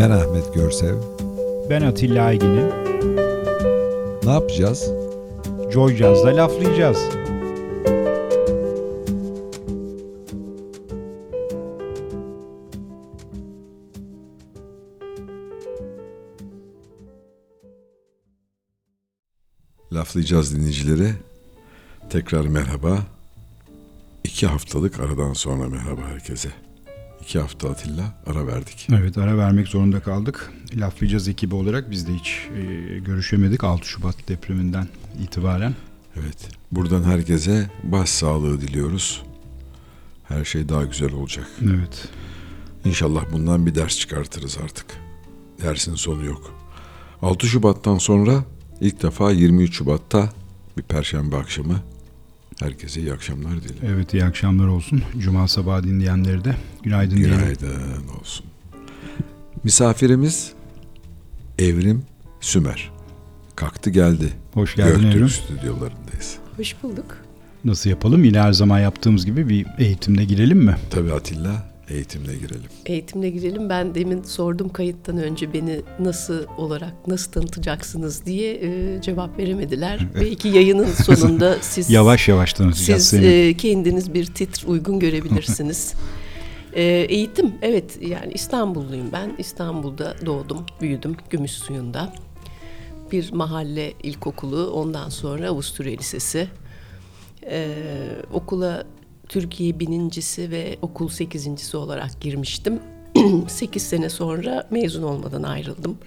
Ben Ahmet Görsev. Ben Atilla Aygin'im. Ne yapacağız? Joy Jazz'da laflayacağız. Laflayacağız dinleyicilere. Tekrar merhaba. İki haftalık aradan sonra merhaba herkese. İki hafta Atilla ara verdik. Evet ara vermek zorunda kaldık. Laflayacağız ekibi olarak biz de hiç e, görüşemedik 6 Şubat depreminden itibaren. Evet. Buradan herkese baş sağlığı diliyoruz. Her şey daha güzel olacak. Evet. İnşallah bundan bir ders çıkartırız artık. Dersin sonu yok. 6 Şubat'tan sonra ilk defa 23 Şubat'ta bir perşembe akşamı herkese iyi akşamlar dilerim. Evet iyi akşamlar olsun. Cuma sabahı dinleyenleri de günaydın diyelim. Günaydın olsun. Misafirimiz Evrim Sümer. Kalktı geldi. Hoş geldin Göktürk Evrim. stüdyolarındayız. Hoş bulduk. Nasıl yapalım? Yine her zaman yaptığımız gibi bir eğitimde girelim mi? Tabii Atilla eğitimle girelim. Eğitimle girelim. Ben demin sordum kayıttan önce beni nasıl olarak nasıl tanıtacaksınız diye e, cevap veremediler. Belki yayının sonunda siz Yavaş yavaş tanıtacağız siz seni. e, kendiniz bir titr uygun görebilirsiniz. E, eğitim evet yani İstanbulluyum ben. İstanbul'da doğdum, büyüdüm Gümüşsuyu'nda. Bir mahalle ilkokulu, ondan sonra Avusturya Lisesi. E, okula Türkiye binincisi ve okul sekizincisi olarak girmiştim. Sekiz sene sonra mezun olmadan ayrıldım.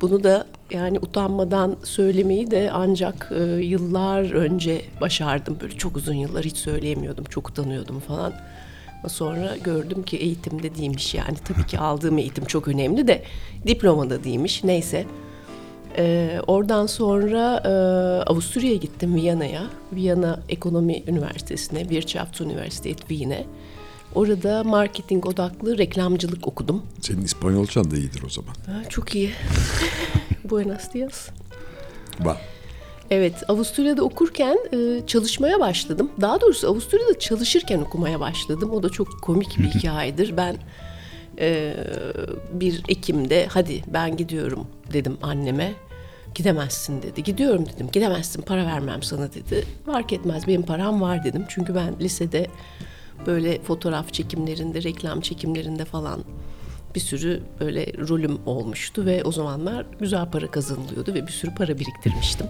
Bunu da yani utanmadan söylemeyi de ancak e, yıllar önce başardım. Böyle çok uzun yıllar hiç söyleyemiyordum, çok utanıyordum falan. Ama sonra gördüm ki eğitimde değilmiş yani. Tabii ki aldığım eğitim çok önemli de diplomada değilmiş. Neyse. Ee, oradan sonra e, Avusturya'ya gittim Viyana'ya. Viyana Ekonomi Üniversitesi'ne, Wirtschaft Universität Wien'e. Orada marketing odaklı reklamcılık okudum. Senin İspanyolcan da iyidir o zaman. Ha, çok iyi. Buenos dias. Bak. Evet, Avusturya'da okurken e, çalışmaya başladım. Daha doğrusu Avusturya'da çalışırken okumaya başladım. O da çok komik bir hikayedir. Ben e, bir Ekim'de hadi ben gidiyorum dedim anneme. Gidemezsin dedi. Gidiyorum dedim. Gidemezsin para vermem sana dedi. Fark etmez benim param var dedim. Çünkü ben lisede böyle fotoğraf çekimlerinde, reklam çekimlerinde falan bir sürü böyle rolüm olmuştu ve o zamanlar güzel para kazanılıyordu ve bir sürü para biriktirmiştim.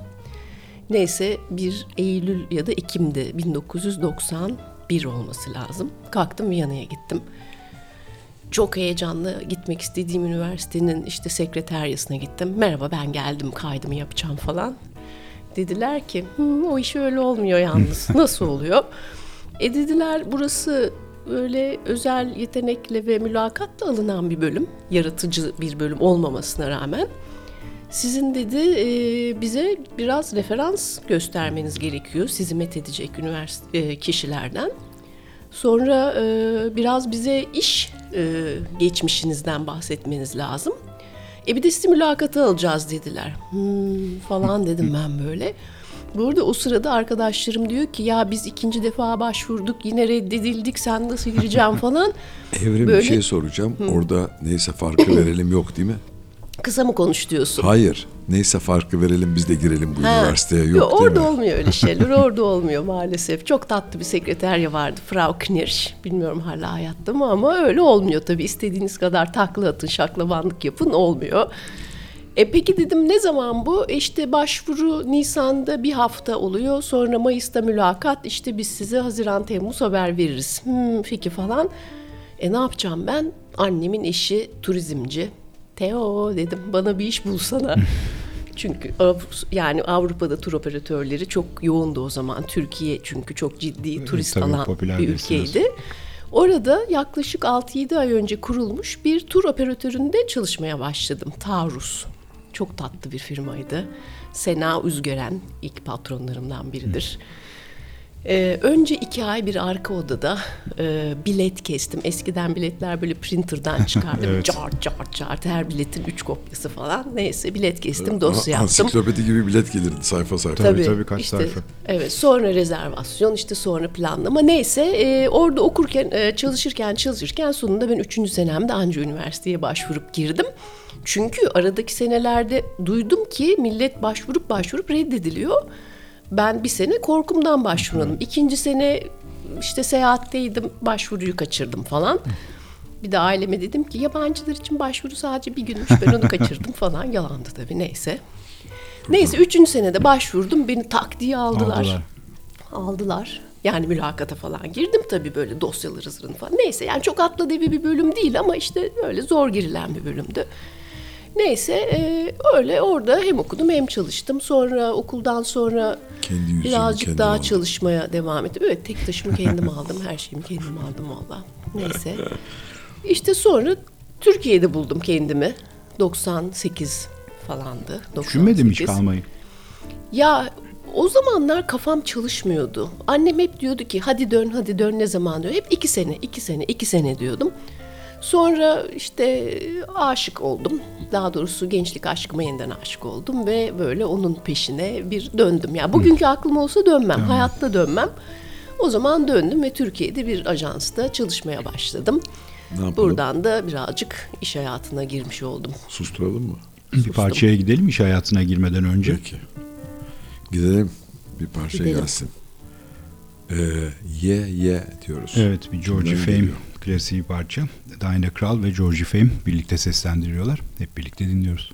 Neyse bir Eylül ya da Ekim'de 1991 olması lazım. Kalktım Viyana'ya gittim. Çok heyecanlı gitmek istediğim üniversitenin işte sekreteryasına gittim. Merhaba ben geldim kaydımı yapacağım falan. Dediler ki "Hı, o iş öyle olmuyor yalnız. Nasıl oluyor? E dediler burası böyle özel yetenekle ve mülakatla alınan bir bölüm. Yaratıcı bir bölüm olmamasına rağmen. Sizin dedi e, bize biraz referans göstermeniz gerekiyor sizi met edecek üniversite e, kişilerden. Sonra e, biraz bize iş e, geçmişinizden bahsetmeniz lazım. E bir de sizi mülakata alacağız dediler. Hmm, falan dedim ben böyle. Bu arada o sırada arkadaşlarım diyor ki ya biz ikinci defa başvurduk yine reddedildik sen nasıl gireceksin falan. Evrim Böyle- bir şey soracağım. Orada neyse farkı verelim yok değil mi? Kısa mı konuş diyorsun? Hayır. Neyse farkı verelim biz de girelim bu Ha. üniversiteye yok, Yo, değil orada mi? olmuyor öyle şeyler. orada olmuyor maalesef. Çok tatlı bir sekreterya vardı. Frau Knirsch. Bilmiyorum hala hayatta mı ama öyle olmuyor tabii. İstediğiniz kadar takla atın, şaklabanlık yapın olmuyor. E peki dedim ne zaman bu? E işte başvuru Nisan'da bir hafta oluyor. Sonra Mayıs'ta mülakat. İşte biz size Haziran, Temmuz haber veririz. Hmm, peki falan. E ne yapacağım ben? Annemin eşi turizmci. Teo dedim bana bir iş bulsana. Çünkü yani Avrupa'da tur operatörleri çok yoğundu o zaman. Türkiye çünkü çok ciddi turist tabii, alan bir ülkeydi. Orada yaklaşık 6-7 ay önce kurulmuş bir tur operatöründe çalışmaya başladım. Taurus. Çok tatlı bir firmaydı. Sena Üzgören ilk patronlarımdan biridir. Ee, önce iki ay bir arka odada e, bilet kestim. Eskiden biletler böyle printer'dan çıkardı. Evet. Cart cart cart her biletin üç kopyası falan. Neyse bilet kestim dosya yaptım. Ansiklopedi gibi bilet gelirdi sayfa sayfa. Tabii, tabii, kaç sayfa. Evet sonra rezervasyon işte sonra planlama neyse e, orada okurken e, çalışırken çalışırken sonunda ben üçüncü senemde anca üniversiteye başvurup girdim. Çünkü aradaki senelerde duydum ki millet başvurup başvurup reddediliyor. Ben bir sene korkumdan başvurmadım. İkinci sene işte seyahatteydim başvuruyu kaçırdım falan. Bir de aileme dedim ki yabancılar için başvuru sadece bir günmüş ben onu kaçırdım falan. Yalandı tabii neyse. Neyse üçüncü senede başvurdum beni tak diye aldılar. Aldılar. Aldılar. Yani mülakata falan girdim tabii böyle dosyaları zırın falan. Neyse yani çok atla devi bir bölüm değil ama işte öyle zor girilen bir bölümdü. Neyse e, öyle orada hem okudum hem çalıştım. Sonra okuldan sonra Kendi yüzüğümü birazcık kendim daha aldım. çalışmaya devam ettim. Evet tek taşımı kendim aldım. Her şeyimi kendim aldım valla. Neyse. İşte sonra Türkiye'de buldum kendimi. 98 falandı. 98. Düşünmedim hiç kalmayı. Ya o zamanlar kafam çalışmıyordu. Annem hep diyordu ki hadi dön hadi dön ne zaman diyor. Hep iki sene iki sene iki sene diyordum. Sonra işte aşık oldum. Daha doğrusu gençlik aşkıma yeniden aşık oldum ve böyle onun peşine bir döndüm. Yani bugünkü aklım olsa dönmem, hayatta dönmem. O zaman döndüm ve Türkiye'de bir ajansta çalışmaya başladım. Ne? Buradan da birazcık iş hayatına girmiş oldum. Susturalım mı? Bir parçaya gidelim iş hayatına girmeden önce. Peki. Gidelim. Bir parça Gidelim. gelsin. Ee, ye ye diyoruz. Evet bir Georgie Fame geliyor? Klasiği parça. Diana Krall ve Georgie Fame birlikte seslendiriyorlar. Hep birlikte dinliyoruz.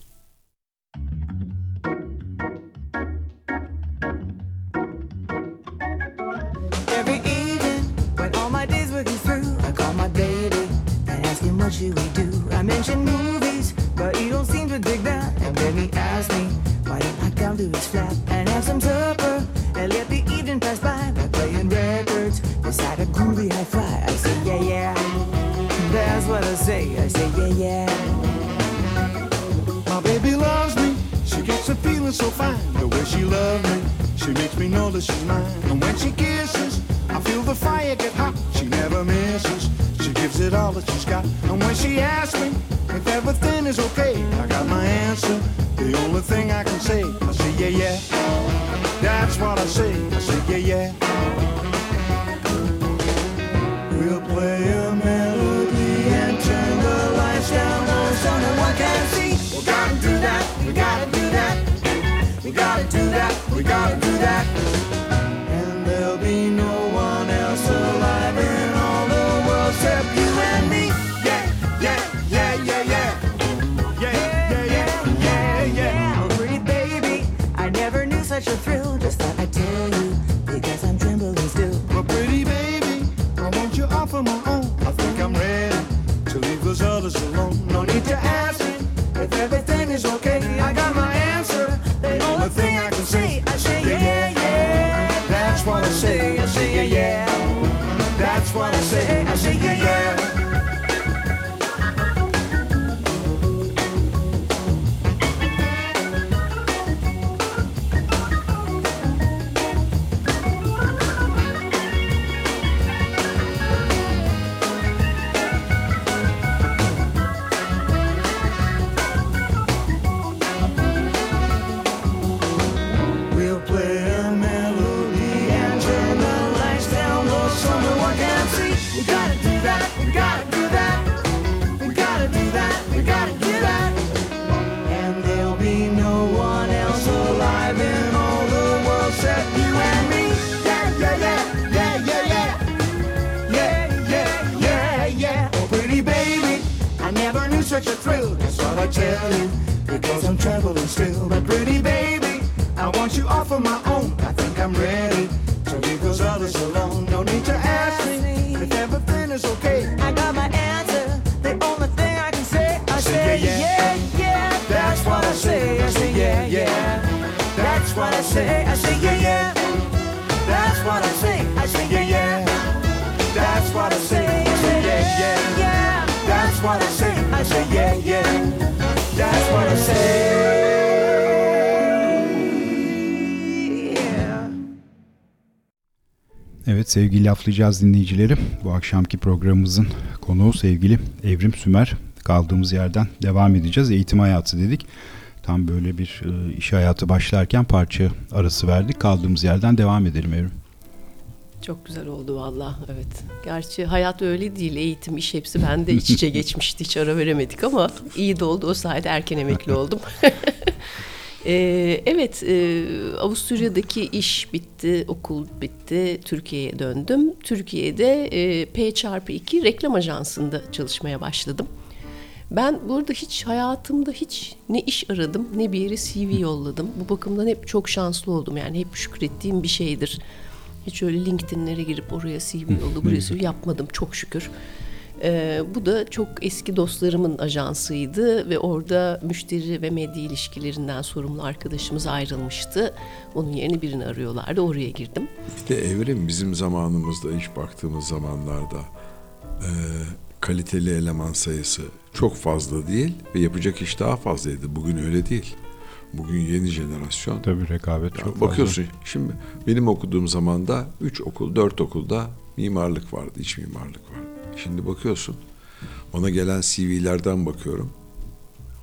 Evet sevgili laflayacağız dinleyicileri. Bu akşamki programımızın konuğu sevgili Evrim Sümer. Kaldığımız yerden devam edeceğiz. Eğitim hayatı dedik. Tam böyle bir e, iş hayatı başlarken parça arası verdik. Kaldığımız yerden devam edelim Evrim. Çok güzel oldu valla evet. Gerçi hayat öyle değil. Eğitim, iş hepsi bende iç içe geçmişti. Hiç ara veremedik ama iyi de oldu. O sayede erken emekli oldum. Ee, evet, e, Avusturya'daki iş bitti, okul bitti, Türkiye'ye döndüm. Türkiye'de e, P çarpı 2 reklam ajansında çalışmaya başladım. Ben burada hiç hayatımda hiç ne iş aradım ne bir yere CV yolladım. Bu bakımdan hep çok şanslı oldum. Yani hep şükrettiğim bir şeydir. Hiç öyle LinkedIn'lere girip oraya CV yolla, buraya CV yapmadım çok şükür. Ee, bu da çok eski dostlarımın ajansıydı ve orada müşteri ve medya ilişkilerinden sorumlu arkadaşımız ayrılmıştı. Onun yerine birini arıyorlardı. Oraya girdim. Bir de evrim bizim zamanımızda iş baktığımız zamanlarda e, kaliteli eleman sayısı çok fazla değil ve yapacak iş daha fazlaydı. Bugün öyle değil. Bugün yeni jenerasyon. Tabii rekabet Ya çok fazla. bakıyorsun şimdi benim okuduğum zamanda 3 okul 4 okulda mimarlık vardı, iç mimarlık vardı. Şimdi bakıyorsun bana gelen CV'lerden bakıyorum.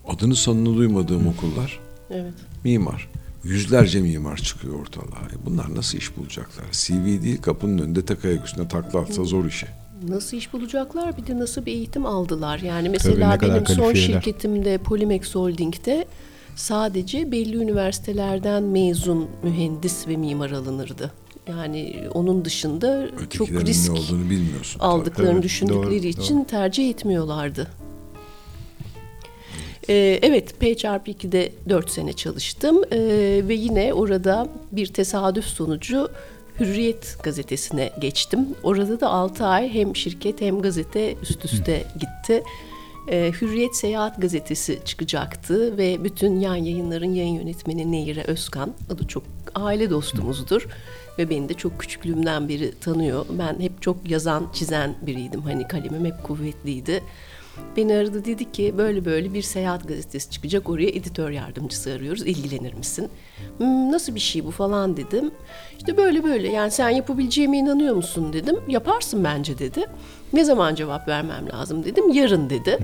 Adını sanını duymadığım okullar Evet. mimar. Yüzlerce mimar çıkıyor ortalığa. E Bunlar nasıl iş bulacaklar? CV değil kapının önünde tek ayak üstüne takla atsa zor işi. Nasıl iş bulacaklar bir de nasıl bir eğitim aldılar. Yani mesela kadar benim son şirketimde Polimex Holding'de sadece belli üniversitelerden mezun mühendis ve mimar alınırdı. Yani onun dışında çok risk ne olduğunu bilmiyorsun. aldıklarını Tabii, düşündükleri doğru, için tercih etmiyorlardı. Ee, evet, P çarpı 2'de 4 sene çalıştım Ee, ve yine orada bir tesadüf sonucu Hürriyet gazetesine geçtim. Orada da 6 ay hem şirket hem gazete üst üste gitti. Ee, Hürriyet Seyahat gazetesi çıkacaktı ve bütün yan yayınların yayın yönetmeni Nehire Özkan, da çok aile dostumuzdur ve beni de çok küçüklüğümden beri tanıyor. Ben hep çok yazan, çizen biriydim. Hani kalemim hep kuvvetliydi. Beni aradı dedi ki böyle böyle bir seyahat gazetesi çıkacak oraya editör yardımcısı arıyoruz ilgilenir misin? "Hmm, nasıl bir şey bu falan dedim. İşte böyle böyle yani sen yapabileceğime inanıyor musun dedim. Yaparsın bence dedi. Ne zaman cevap vermem lazım dedim. Yarın dedi.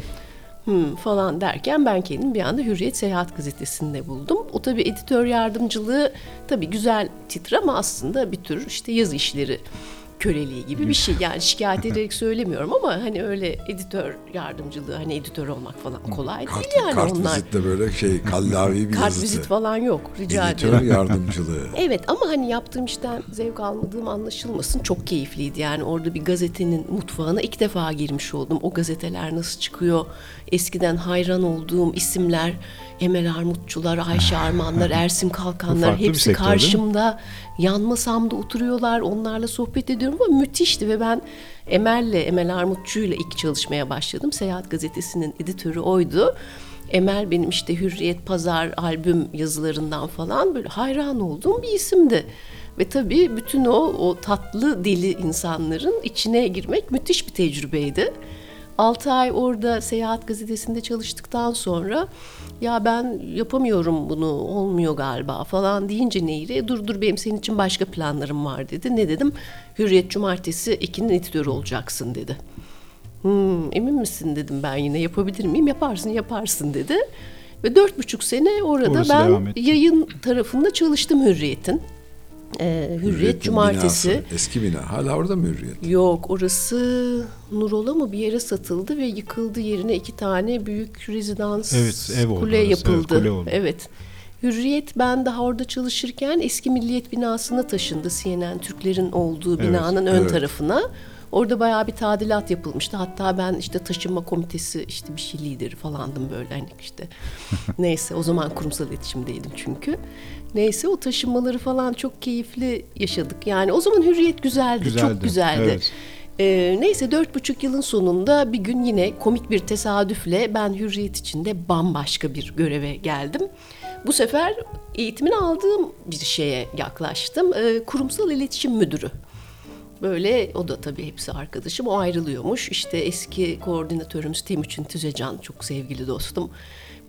Hmm, falan derken ben kendimi bir anda Hürriyet Seyahat Gazetesi'nde buldum. O tabii editör yardımcılığı tabii güzel titre ama aslında bir tür işte yazı işleri köleliği gibi bir şey. Yani şikayet ederek söylemiyorum ama hani öyle editör yardımcılığı hani editör olmak falan kolay Kart, değil yani kart onlar. vizitte böyle şey kallavi bir Kart yazısı. vizit falan yok rica Editör ederim. yardımcılığı. Evet ama hani yaptığım işten zevk almadığım anlaşılmasın. Çok keyifliydi yani orada bir gazetenin mutfağına ilk defa girmiş oldum. O gazeteler nasıl çıkıyor? Eskiden hayran olduğum isimler Emel Armutçular, Ayşe Armanlar, Ersim Kalkanlar hepsi sektör, karşımda. Yan masamda oturuyorlar onlarla sohbet ediyorum ama müthişti ve ben Emel'le, Emel Armutçu'yla ilk çalışmaya başladım. Seyahat Gazetesi'nin editörü oydu. Emel benim işte Hürriyet Pazar albüm yazılarından falan böyle hayran olduğum bir isimdi. Ve tabii bütün o, o tatlı deli insanların içine girmek müthiş bir tecrübeydi. 6 ay orada Seyahat Gazetesi'nde çalıştıktan sonra ya ben yapamıyorum bunu olmuyor galiba falan deyince Nehir'e dur dur benim senin için başka planlarım var dedi. Ne dedim? Hürriyet Cumartesi 2'nin editörü olacaksın dedi. Hmm, emin misin dedim ben yine yapabilir miyim? Yaparsın yaparsın dedi. Ve dört buçuk sene orada Orası ben yayın tarafında çalıştım Hürriyet'in. Ee, Hürriyet Hürriyet'in Cumartesi. binası, eski bina. Hala orada mı Hürriyet? Yok orası Nurola mı bir yere satıldı ve yıkıldı yerine iki tane büyük rezidans Evet, ev oldu kule orası, evet, yapıldı. kule oldu. Evet. Hürriyet ben daha orada çalışırken eski Milliyet binasına taşındı CNN Türklerin olduğu Evet, binanın ön evet. tarafına. Orada bayağı bir tadilat yapılmıştı. Hatta ben işte taşınma komitesi işte bir şey lideri falandım böyle hani işte. Neyse o zaman kurumsal iletişimdeydim çünkü. Neyse o taşınmaları falan çok keyifli yaşadık. Yani o zaman hürriyet güzeldi, Güzeldi, çok güzeldi. evet. Ee, neyse dört buçuk yılın sonunda bir gün yine komik bir tesadüfle ben Hürriyet içinde bambaşka bir göreve geldim. Bu sefer eğitimini aldığım bir şeye yaklaştım. Ee, kurumsal iletişim müdürü. Böyle o da tabii hepsi arkadaşım. O ayrılıyormuş. İşte eski koordinatörümüz Timuçin Tüzecan çok sevgili dostum.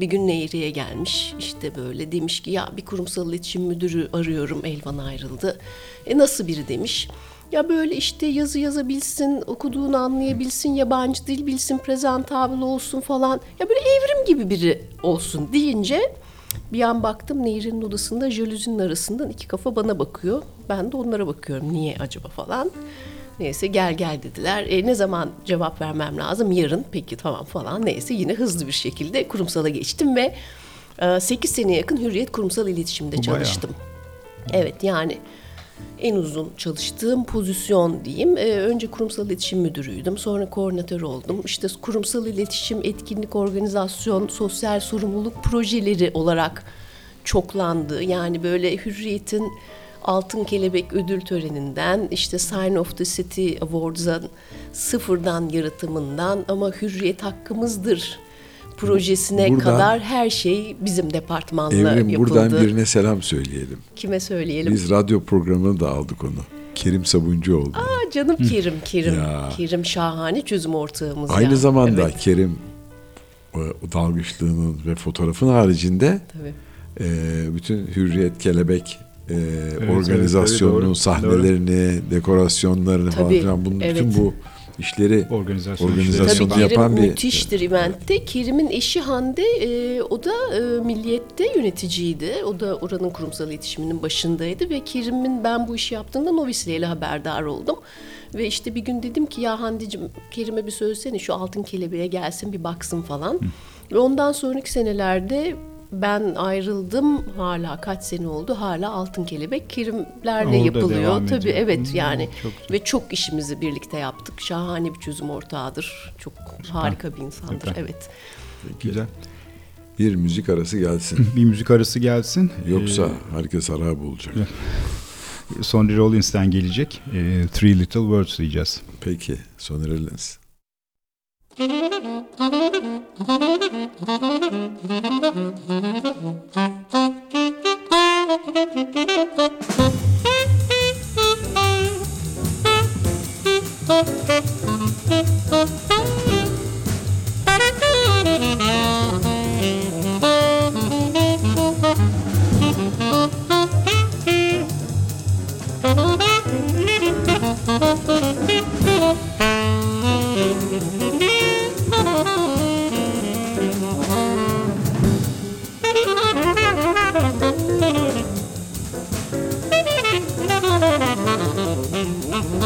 Bir gün Nehri'ye gelmiş. İşte böyle demiş ki ya bir kurumsal iletişim müdürü arıyorum. Elvan ayrıldı. E nasıl biri demiş. Ya böyle işte yazı yazabilsin, okuduğunu anlayabilsin, yabancı dil bilsin, prezentabl olsun falan. Ya böyle evrim gibi biri olsun deyince bir an baktım Nehir'in odasında jalüzinin arasından iki kafa bana bakıyor. Ben de onlara bakıyorum niye acaba falan. Neyse gel gel dediler. E, ne zaman cevap vermem lazım? Yarın. Peki tamam falan. Neyse yine hızlı bir şekilde kurumsala geçtim ve 8 seneye yakın Hürriyet Kurumsal İletişim'de Bu bayağı. çalıştım. Evet yani en uzun çalıştığım pozisyon diyeyim. Ee, önce kurumsal iletişim müdürüydüm. Sonra koordinatör oldum. İşte kurumsal iletişim, etkinlik, organizasyon, sosyal sorumluluk projeleri olarak çoklandı. Yani böyle Hürriyet'in Altın Kelebek ödül töreninden işte Sign of the City Awards'a sıfırdan yaratımından ama Hürriyet hakkımızdır projesine Buradan- kadar her şey bizim departmanla Evrim yapıldı. buradan birine selam söyleyelim. Kime söyleyelim? Biz radyo programına da aldık onu. Kerim Sabuncuoğlu. Aa, canım Kerim, Kerim. Ya. Kerim şahane çözüm ortağımız Aynı ya. zamanda Evet, Kerim o, o dalgıçlığının ve fotoğrafın haricinde tabii. e, bütün Hürriyet Kelebek e, evet, organizasyonunun doğru, sahnelerini, dekorasyonlarını falan Tabii, filan bunun evet. bütün bu işleri Organizasyon Organizasyon işleri. Tabii Organizasyonu Kerim yapan bir- müthiştir eventte. Kerim'in eşi Hande e, o da e, Milliyet'te yöneticiydi. O da oranın kurumsal iletişiminin başındaydı ve Kerim'in ben bu işi yaptığında Novis'le ile haberdar oldum. Ve işte bir gün dedim ki ya Hande'cim Kerim'e bir söylesene şu altın kelebeğe gelsin bir baksın falan. Ve ondan sonraki senelerde ben ayrıldım hala kaç sene oldu hala altın kelebek Kerimlerle Orada yapılıyor. Tabii ediyor. evet Hmm, yani çok güzel. ve çok işimizi birlikte yaptık. Şahane bir çözüm ortağıdır. Çok harika bir insandır. Süper. Evet. Güzel. bir müzik arası gelsin. Bir müzik arası gelsin. Yoksa herkes harap olacak. Ee, Sonny Rollins'ten gelecek. Ee, Three Little Words diyeceğiz. Peki Soner Elens. Thank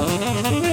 Bye.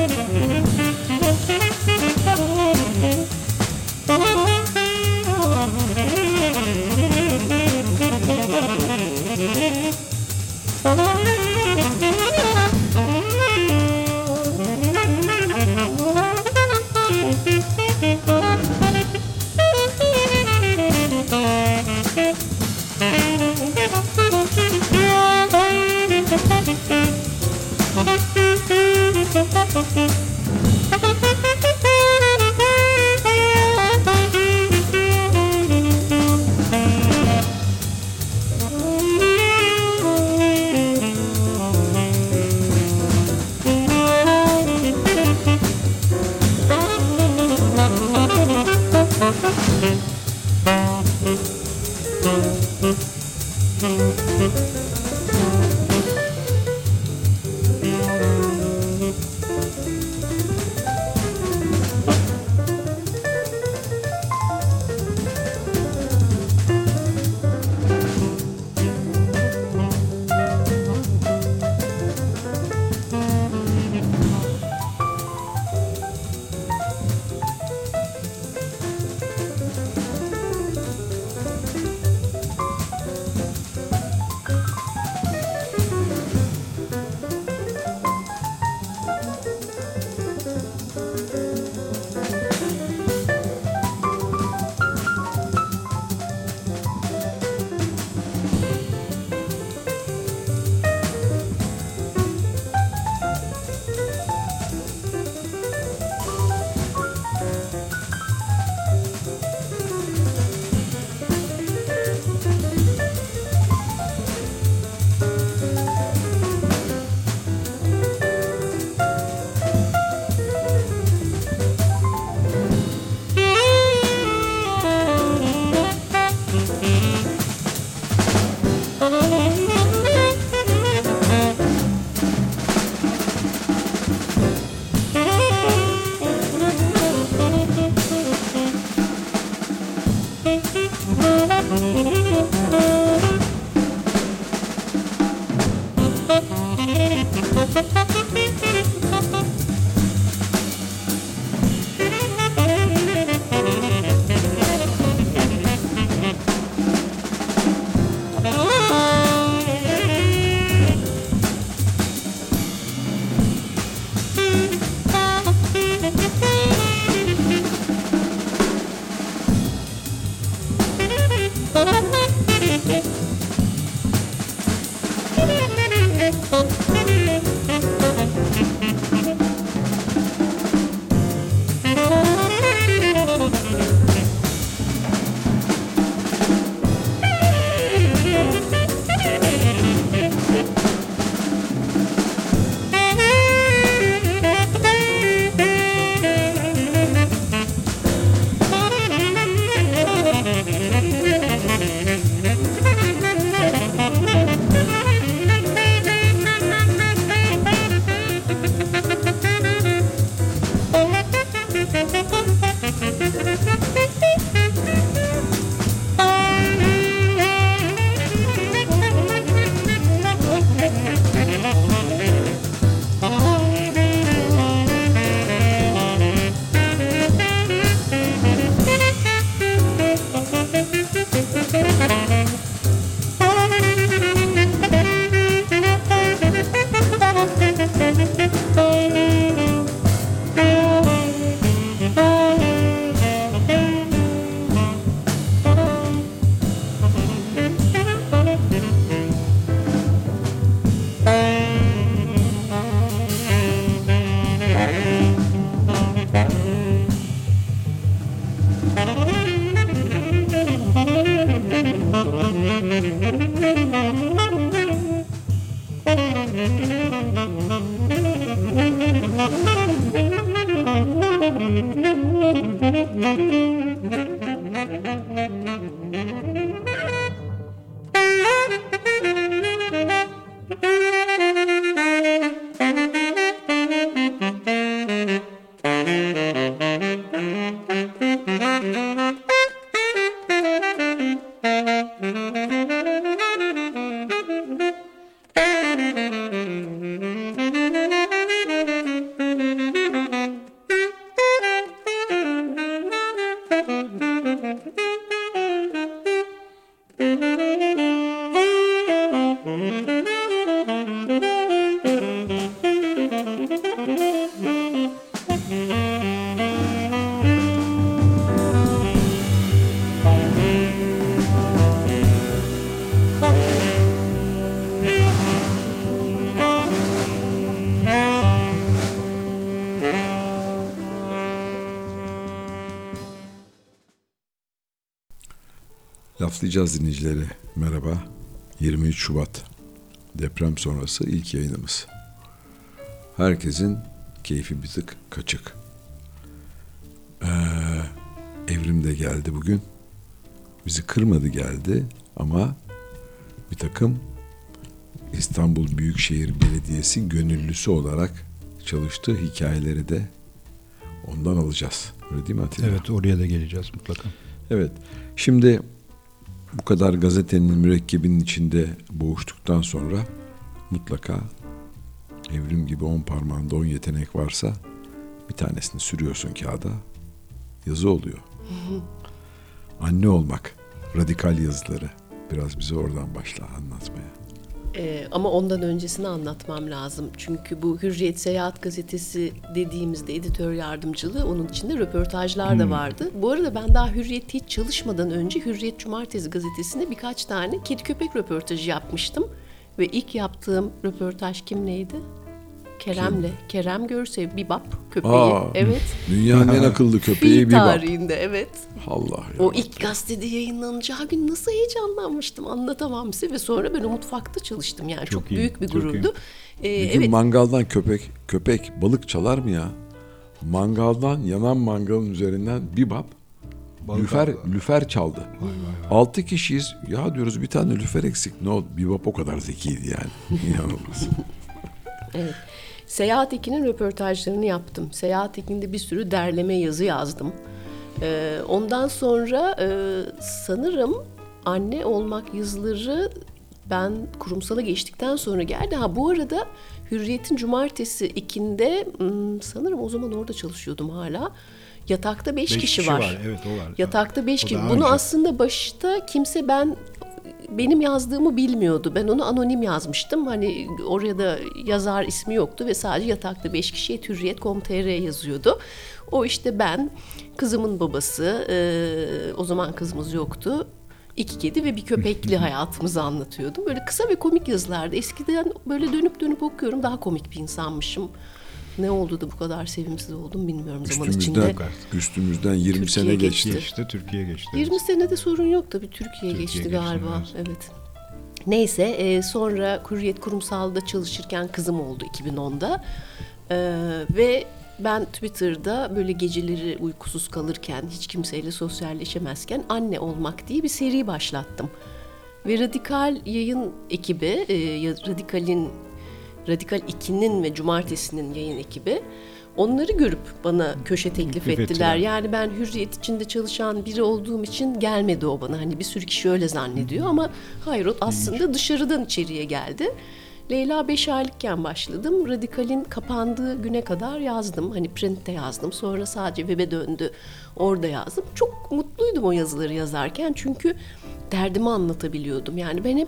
Thank you. Laflayacağız dinleyicileri. Merhaba. 23 Şubat. Deprem sonrası ilk yayınımız. Herkesin keyfi bir tık kaçık. Ee, evrim de geldi bugün. Bizi kırmadı geldi ama bir takım İstanbul Büyükşehir Belediyesi gönüllüsü olarak çalıştığı hikayeleri de ondan alacağız. Öyle değil mi Atilla? Evet oraya da geleceğiz mutlaka. Evet. Şimdi bu kadar gazetenin mürekkebinin içinde boğuştuktan sonra mutlaka evrim gibi on parmağında on yetenek varsa bir tanesini sürüyorsun kağıda yazı oluyor. Anne olmak, radikal yazıları. Biraz bize oradan başla anlatmaya. Ee, ama ondan öncesini anlatmam lazım. Çünkü bu Hürriyet Seyahat Gazetesi dediğimizde editör yardımcılığı onun içinde röportajlar da vardı. Bu arada ben daha Hürriyet'te hiç çalışmadan önce Hürriyet Cumartesi Gazetesi'nde birkaç tane kedi köpek röportajı yapmıştım. Ve ilk yaptığım röportaj kimleydi? Kerem'le. Kerem Görsev, Bibap köpeği. Aa, evet. Dünyanın en akıllı köpeği Fil bir bak. tarihinde evet. Allah ya. O ilk gazetede yayınlanacağı gün nasıl heyecanlanmıştım anlatamam size ve sonra ben o mutfakta çalıştım yani çok, Çok iyi, büyük bir çok gururdu. Ee, Bir gün evet mangaldan köpek köpek balık çalar mı ya? Mangaldan yanan mangalın üzerinden bir bab Balık lüfer aldı. lüfer çaldı. Altı kişiyiz. Ya diyoruz bir tane lüfer eksik. Ne oldu? Bibap o kadar zekiydi yani. İnanılmaz. Seyahat Ekin'in röportajlarını yaptım. Seyahat Ekin'de bir sürü derleme yazı yazdım. Ee, ondan sonra e, sanırım anne olmak yazıları ben kurumsala geçtikten sonra geldi. Ha bu arada Hürriyet'in cumartesi ikinde hmm, sanırım o zaman orada çalışıyordum hala. Yatakta beş, Beş kişi, kişi var. var, evet, o var. Yatakta beş O kişi. daha Bunu önce. aslında başta kimse ben benim yazdığımı bilmiyordu. Ben onu anonim yazmıştım. Hani oraya da yazar ismi yoktu ve sadece yatakta beş kişiye hürriyet.com.tr yazıyordu. O işte ben, kızımın babası, eee, o zaman kızımız yoktu. İki kedi ve bir köpekli hayatımızı anlatıyordum. Böyle kısa ve komik yazılardı. Eskiden böyle dönüp dönüp okuyorum. Daha komik bir insanmışım. Ne oldu da bu kadar sevimsiz oldum bilmiyorum zaman içinde. Üstümüzden, üstümüzden 20 Türkiye sene geçti. geçti. Geçti, Türkiye geçti. 20 senede sorun yok tabii Türkiye, Türkiye geçti geçti, galiba. evet. Evet. Neyse e, sonra Hürriyet Kurumsal'da çalışırken kızım oldu 2010'da. E, ve ben Twitter'da böyle geceleri uykusuz kalırken hiç kimseyle sosyalleşemezken anne olmak diye bir seri başlattım. Ve Radikal yayın ekibi, e, Radikal'in Radikal 2'nin ve Cumartesi'nin yayın ekibi onları görüp bana köşe teklif Teklif ettiler. ettiler. Yani ben hürriyet içinde çalışan biri olduğum için gelmedi o bana. Hani bir sürü kişi öyle zannediyor ama hayır o aslında dışarıdan içeriye geldi. Leyla 5 aylıkken başladım. Radikal'in kapandığı güne kadar yazdım. Hani printte yazdım. Sonra sadece web'e döndü. Orada yazdım. Çok mutluydum o yazıları yazarken. Çünkü derdimi anlatabiliyordum. Yani ben hep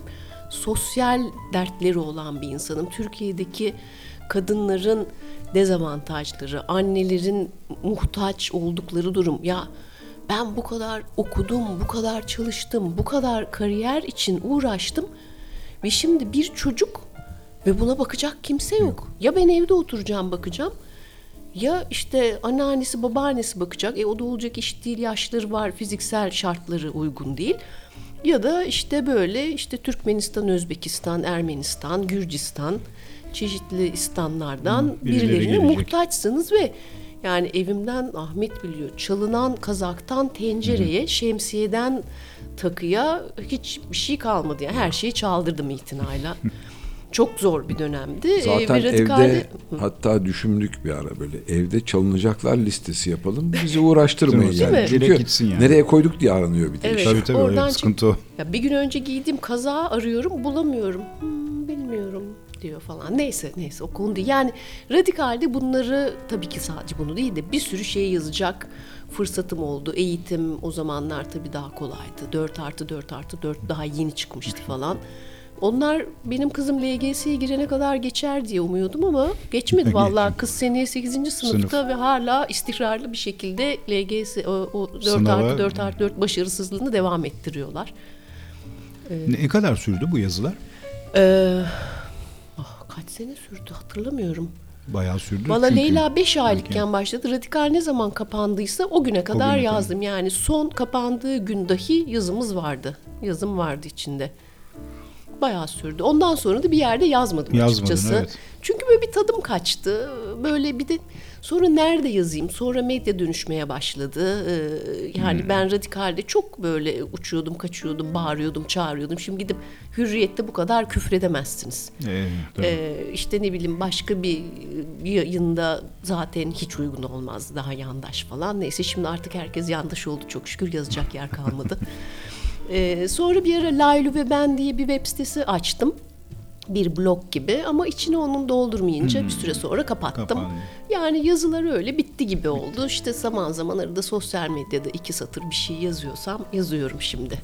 sosyal dertleri olan bir insanım. Türkiye'deki kadınların dezavantajları, annelerin muhtaç oldukları durum. Ya ben bu kadar okudum, bu kadar çalıştım, bu kadar kariyer için uğraştım ve şimdi bir çocuk ve buna bakacak kimse yok. Ya ben evde oturacağım bakacağım ya işte anneannesi babaannesi bakacak. E o da olacak iş değil, yaşları var, fiziksel şartları uygun değil. Ya da işte böyle işte Türkmenistan, Özbekistan, Ermenistan, Gürcistan çeşitli istanlardan birileri birilerine gelecek. muhtaçsınız ve yani evimden Ahmet biliyor çalınan kazaktan tencereye, şemsiyeden takıya hiçbir şey kalmadı. Yani her şeyi çaldırdım itinayla. Çok zor bir dönemdi. Ee, Zaten ve radikalde- evde hatta düşündük bir ara böyle evde çalınacaklar listesi yapalım. Bizi uğraştırmayın Değil yani. mi? Çünkü Direkt gitsin yani. nereye koyduk diye aranıyor bir de. Evet. Tabii tabii Oradan sıkıntı o. Ya bir gün önce giydiğim kazağı arıyorum bulamıyorum. Hmm, bilmiyorum diyor falan. Neyse neyse o konu değil. Yani radikalde bunları tabii ki sadece bunu değil de bir sürü şey yazacak fırsatım oldu. Eğitim o zamanlar tabii daha kolaydı. 4 artı 4 artı 4 daha yeni çıkmıştı falan. Onlar benim kızım LGS'ye girene kadar geçer diye umuyordum ama geçmedi vallahi. Kız seneye 8. sınıfta ve hala istikrarlı bir şekilde LGS o, o 4 Sınava- artı 4 artı 4 başarısızlığını devam ettiriyorlar. Ne kadar sürdü bu yazılar? Ee, ah, kaç sene sürdü hatırlamıyorum. Bayağı sürdü. Valla. Leyla 5 aylıkken başladı. Radikal ne zaman kapandıysa o güne kadar güne yazdım. Yani son kapandığı gün dahi yazımız vardı. Yazım vardı içinde. Bayağı sürdü. Ondan sonra da bir yerde yazmadım Yazmadın, açıkçası. evet. Çünkü böyle bir tadım kaçtı. Böyle bir de sonra nerede yazayım? Sonra medya dönüşmeye başladı. Ee, yani Hmm. ben radikalde çok böyle uçuyordum, kaçıyordum, bağırıyordum, çağırıyordum. Şimdi gidip hürriyette bu kadar küfredemezsiniz. Ee. Ee, işte ne bileyim başka bir yayında zaten hiç uygun olmaz daha yandaş falan. Neyse şimdi artık herkes yandaş oldu çok şükür yazacak yer kalmadı. Ee, sonra bir ara Laylu ve Ben diye bir web sitesi açtım. Bir blog gibi ama içine onun doldurmayınca bir süre sonra kapattım. Kapandı. Yani yazılar öyle bitti gibi oldu. İşte zaman zaman arada sosyal medyada iki satır bir şey yazıyorsam yazıyorum şimdi.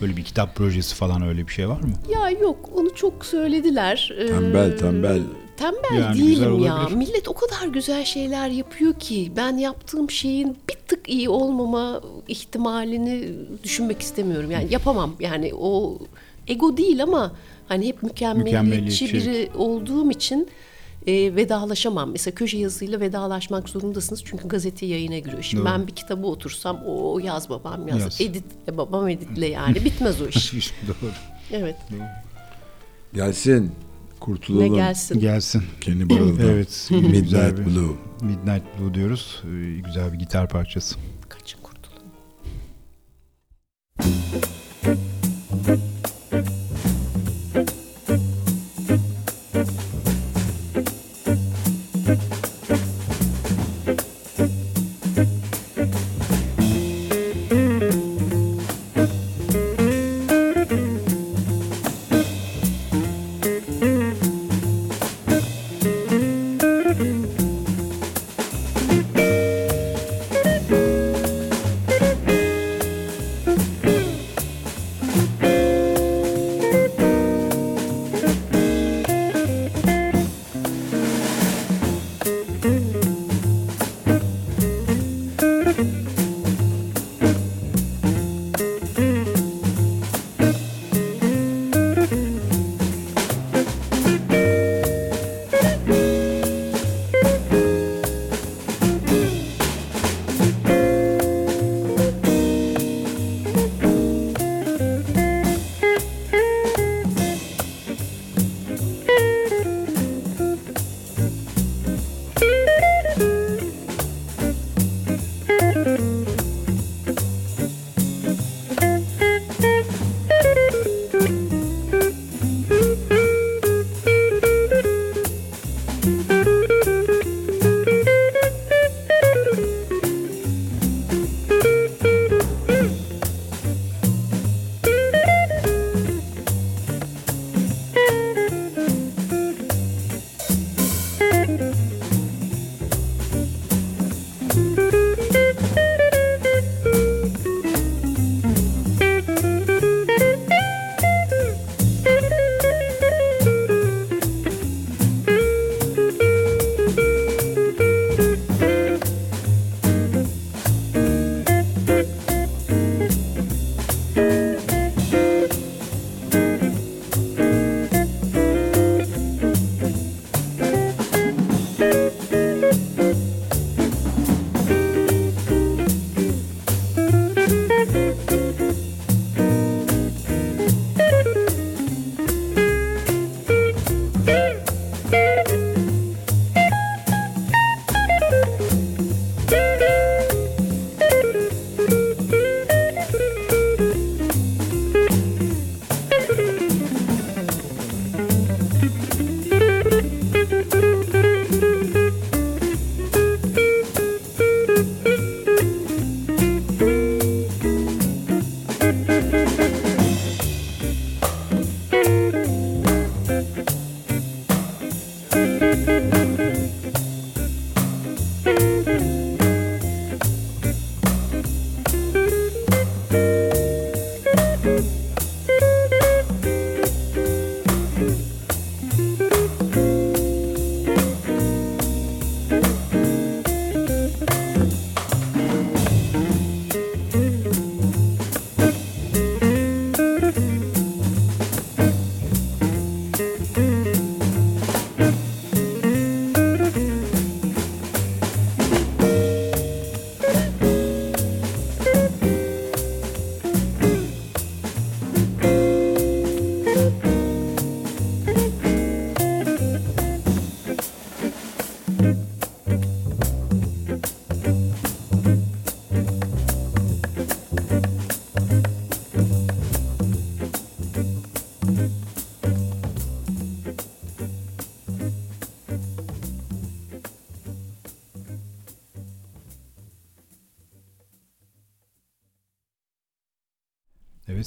Böyle bir kitap projesi falan öyle bir şey var mı? Ya yok onu çok söylediler. Ee, Tembel, tembel. Tembel Yani değilim ya. olabilir. Millet o kadar güzel şeyler yapıyor ki ben yaptığım şeyin bir tık iyi olmama ihtimalini düşünmek istemiyorum. Yani yapamam. Yani o ego değil ama hani hep mükemmeliyetçi Mükemmeliyetçi. biri olduğum için e, vedalaşamam. Mesela köşe yazısıyla vedalaşmak zorundasınız çünkü gazete yayına giriyor. Şimdi Doğru. ben bir kitabı otursam o yaz babam yaz, Yaz. editle babam editle yani bitmez o iş. Doğru. Evet. Gelsin. Ne Kurtulalım. gelsin. Gelsin. Kenny Burrell'dan. Evet. güzel Midnight bir- Blue. Midnight Blue diyoruz. Ee, Güzel bir gitar parçası. Kaçın kurtulun.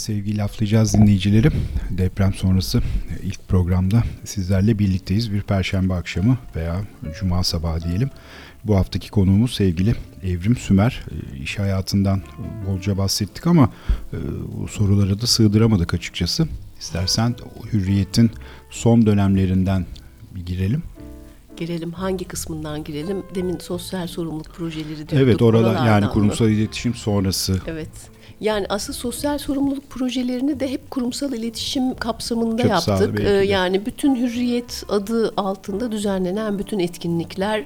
Evet sevgili laflayacağız dinleyicilerim. Deprem sonrası ilk programda sizlerle birlikteyiz. Bir perşembe akşamı veya cuma sabahı diyelim. Bu haftaki konuğumuz sevgili Evrim Sümer. E, İş hayatından bolca bahsettik ama e, bu sorulara da sığdıramadık açıkçası. İstersen Hürriyet'in son dönemlerinden bir girelim. Girelim hangi kısmından girelim? Demin sosyal sorumluluk projeleri diyorduk. Evet orada yani mı? kurumsal iletişim sonrası Evet. Yani asıl sosyal sorumluluk projelerini de hep kurumsal iletişim kapsamında sağlığı yaptık. belki Ee, de. yani bütün hürriyet adı altında düzenlenen bütün etkinlikler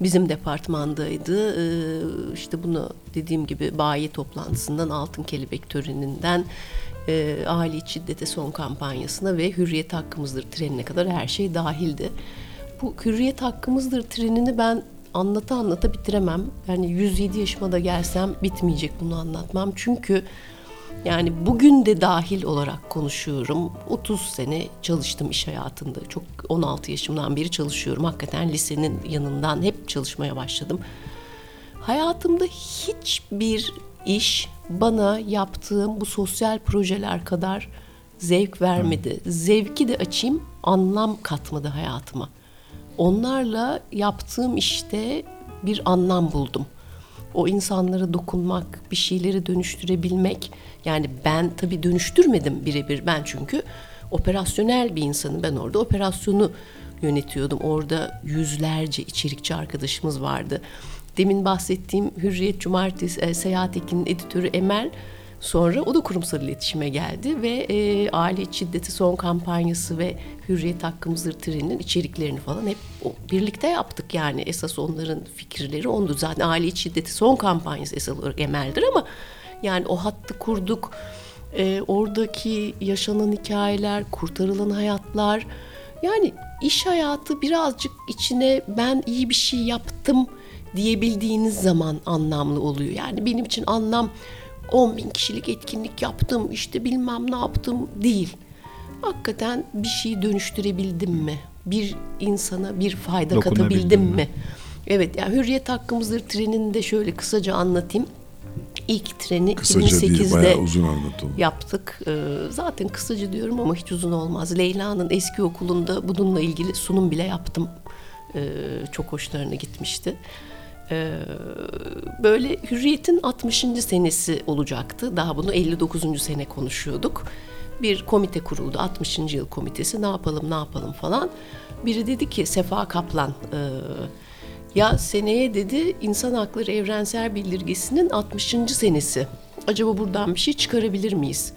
bizim departmandaydı. Ee, işte bunu dediğim gibi bayi toplantısından altın kelebek töreninden e, aile şiddete son kampanyasına ve hürriyet hakkımızdır trenine kadar her şey dahildi. Bu hürriyet hakkımızdır trenini ben anlata anlata bitiremem. Yani 107 yaşıma da gelsem bitmeyecek bunu anlatmam. Çünkü yani bugün de dahil olarak konuşuyorum. 30 sene çalıştım iş hayatında. Çok 16 yaşımdan beri çalışıyorum. Hakikaten lisenin yanından hep çalışmaya başladım. Hayatımda hiçbir iş bana yaptığım bu sosyal projeler kadar zevk vermedi. Zevki de açayım, anlam katmadı hayatıma. Onlarla yaptığım işte bir anlam buldum. O insanlara dokunmak, bir şeyleri dönüştürebilmek. Yani ben tabii dönüştürmedim birebir. Ben çünkü operasyonel bir insanım. Ben orada operasyonu yönetiyordum. Orada yüzlerce içerikçi arkadaşımız vardı. Demin bahsettiğim Hürriyet Cumartesi e, Seyahat Ekin'in editörü Emel Sonra o da kurumsal iletişime geldi ve e, aile şiddeti son kampanyası ve hürriyet hakkımızdır trenin içeriklerini falan hep birlikte yaptık. Yani esas onların fikirleri ondu zaten aile şiddeti son kampanyası esas olarak emeldir ama yani o hattı kurduk. E, oradaki yaşanan hikayeler kurtarılan hayatlar yani iş hayatı birazcık içine ben iyi bir şey yaptım diyebildiğiniz zaman anlamlı oluyor. Yani benim için anlam 10 bin kişilik etkinlik yaptım işte bilmem ne yaptım değil. Hakikaten bir şeyi dönüştürebildim mi? Bir insana bir fayda katabildim mi? mi? Evet yani Hürriyet Hakkımızdır trenini de şöyle kısaca anlatayım. İlk treni Kısaca değil 2008'de bayağı uzun yaptık. Ee, zaten kısaca diyorum ama hiç uzun olmaz. Leyla'nın eski okulunda bununla ilgili sunum bile yaptım. Ee, çok hoşlarına gitmişti. Ee, böyle Hürriyet'in 60. senesi olacaktı. Daha bunu 59. sene konuşuyorduk. Bir komite kuruldu. 60. yıl komitesi. Ne yapalım ne yapalım falan. Biri dedi ki Sefa Kaplan e, ya seneye dedi İnsan Hakları Evrensel Bildirgesi'nin 60. senesi. Acaba buradan bir şey çıkarabilir miyiz?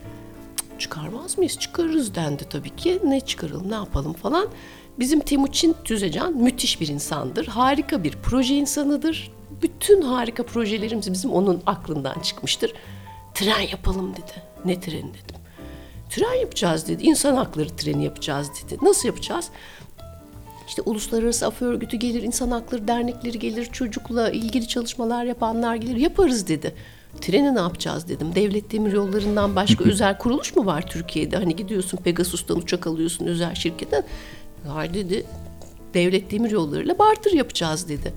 Cık, Çıkarmaz mıyız? Çıkarırız dendi tabii ki. Ne çıkaralım, ne yapalım falan. Bizim Timuçin Tüzecan müthiş bir insandır. Harika bir proje insanıdır. Bütün harika projelerimiz bizim onun aklından çıkmıştır. Tren yapalım dedi. Ne treni dedim. Tren yapacağız dedi. İnsan hakları treni yapacağız dedi. Nasıl yapacağız? İşte Uluslararası Af Örgütü gelir, insan hakları dernekleri gelir, çocukla ilgili çalışmalar yapanlar gelir, yaparız dedi. Treni ne yapacağız dedim. Devlet demir yollarından başka özel kuruluş mu var Türkiye'de? Hani gidiyorsun Pegasus'tan uçak alıyorsun özel şirketten. Hayır dedi. Devlet demir yollarıyla barter yapacağız dedi.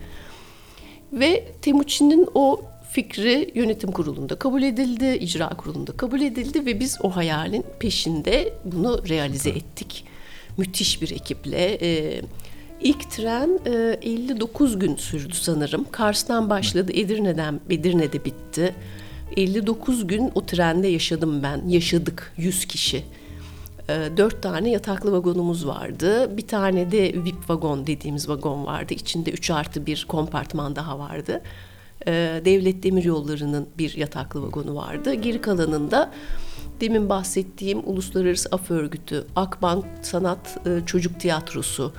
Ve Temuçin'in o fikri yönetim kurulunda kabul edildi, icra kurulunda kabul edildi ve biz o hayalin peşinde bunu realize ettik. Müthiş bir ekiple. Ee, ilk tren e, 59 gün sürdü sanırım. Kars'tan başladı, Edirne'den Edirne'de bitti. 59 gün o trende yaşadım ben. Yaşadık 100 kişi. Ee, Dört tane yataklı vagonumuz vardı. Bir tane de VIP vagon dediğimiz vagon vardı. İçinde 3 artı bir kompartman daha vardı. Ee, Devlet Demiryolları'nın bir yataklı vagonu vardı. Geri kalanında demin bahsettiğim Uluslararası Af Örgütü, Akbank Sanat e, Çocuk Tiyatrosu,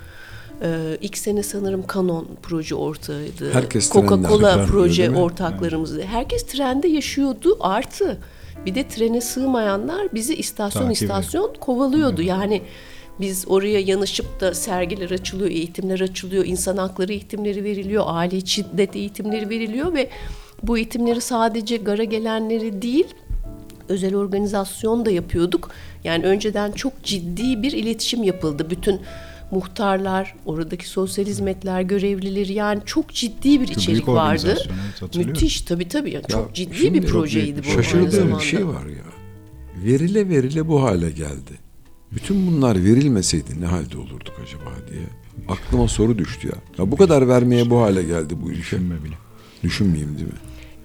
e, ilk sene sanırım Canon proje ortağıydı. Herkes Coca-Cola proje ortaklarımızdı. Herkes trende yaşıyordu. Artı bir de trene sığmayanlar bizi istasyon Takip istasyon kovalıyordu. Yani biz oraya yanışıp da sergiler açılıyor, eğitimler açılıyor, insan hakları eğitimleri veriliyor, aile şiddet eğitimleri veriliyor ve bu eğitimleri sadece gara gelenleri değil, özel organizasyon da yapıyorduk. Yani önceden çok ciddi bir iletişim yapıldı. Bütün muhtarlar, oradaki sosyal hizmetler görevlileri yani çok ciddi bir Çok içerik büyük vardı. organizasyon, evet, hatırlıyorum. Müthiş tabii tabii. Yani Ya çok ciddi şimdi bir projeydi bu aynı Şaşırdığım zamanda. bir şey var ya. verile verile bu hale geldi. Bütün bunlar verilmeseydi ne halde olurduk acaba diye aklıma soru düştü ya. ya bu kadar vermeye bu hale geldi bu ülke. Düşünme bile. Düşünmeyeyim değil mi?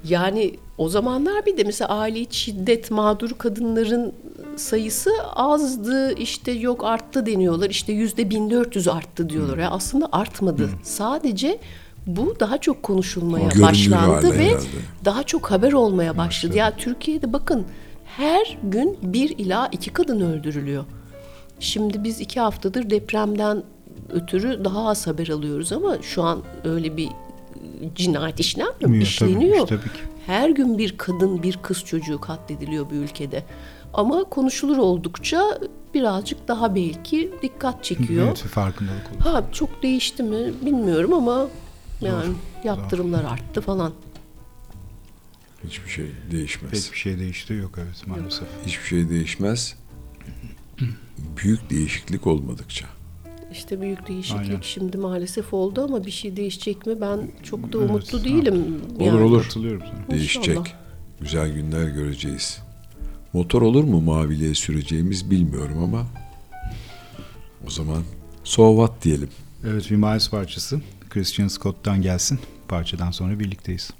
Yani o zamanlar bir de mesela aile şiddet mağdur kadınların sayısı azdı işte yok arttı deniyorlar işte yüzde 1400 arttı diyorlar. Ya aslında artmadı. Sadece bu daha çok konuşulmaya görünür başlandı ve geldi. daha çok haber olmaya başladı. Ya Türkiye'de bakın her gün bir ila iki kadın öldürülüyor. Şimdi biz iki haftadır depremden ötürü daha az haber alıyoruz ama şu an öyle bir cinayet işlenmiyor, Tabii, işleniyor. tabii ki. Her gün bir kadın, bir kız çocuğu katlediliyor bir ülkede. Ama konuşulur oldukça birazcık daha belki dikkat çekiyor. Evet, farkındalık olur. Ha çok değişti mi bilmiyorum ama yani yaptırımlar arttı falan. Hiçbir şey değişmez. Pek bir şey değişti yok evet maalesef. Hiçbir şey değişmez. Büyük değişiklik olmadıkça. İşte büyük değişiklik Aynen. şimdi maalesef oldu ama bir şey değişecek mi ben çok da Evet, umutlu ha. değilim. Olur, olur. Katılıyorum sana. Değişecek. İnşallah. Güzel günler göreceğiz. Motor olur mu maviliğe süreceğimiz bilmiyorum ama o zaman so what diyelim. Evet bir Miles parçası Christian Scott'tan gelsin. Parçadan sonra birlikteyiz.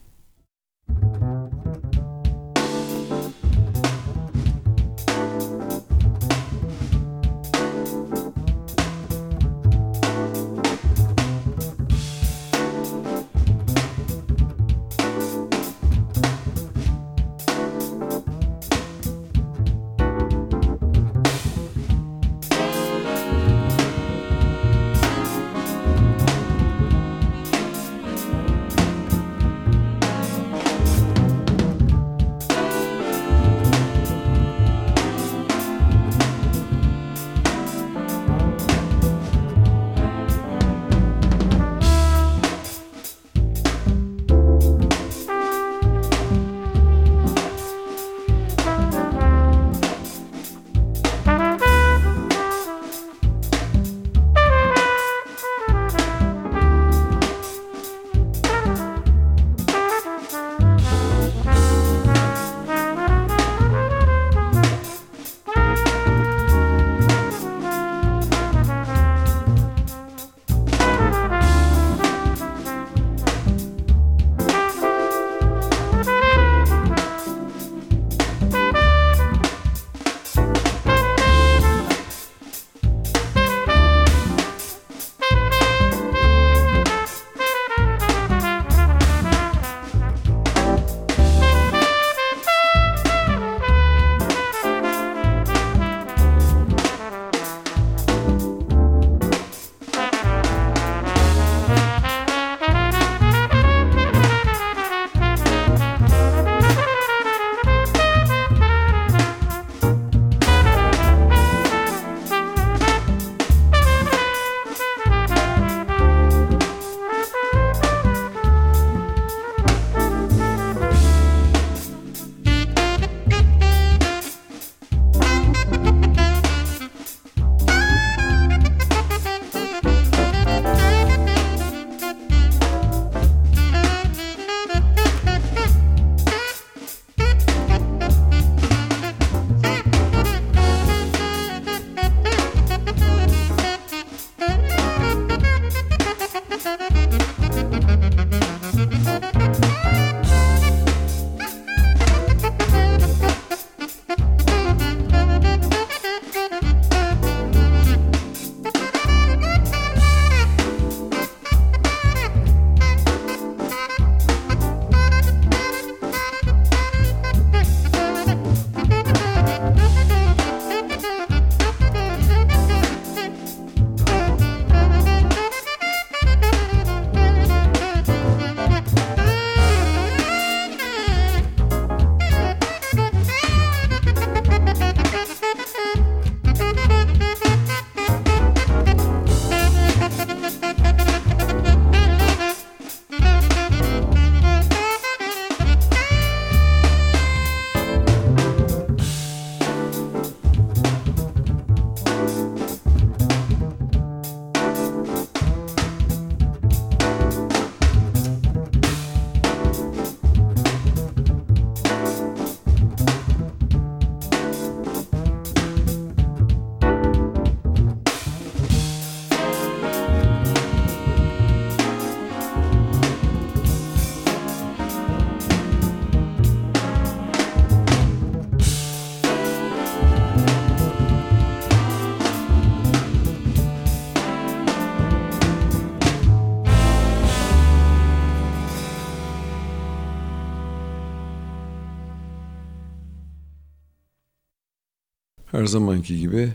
Her zamanki gibi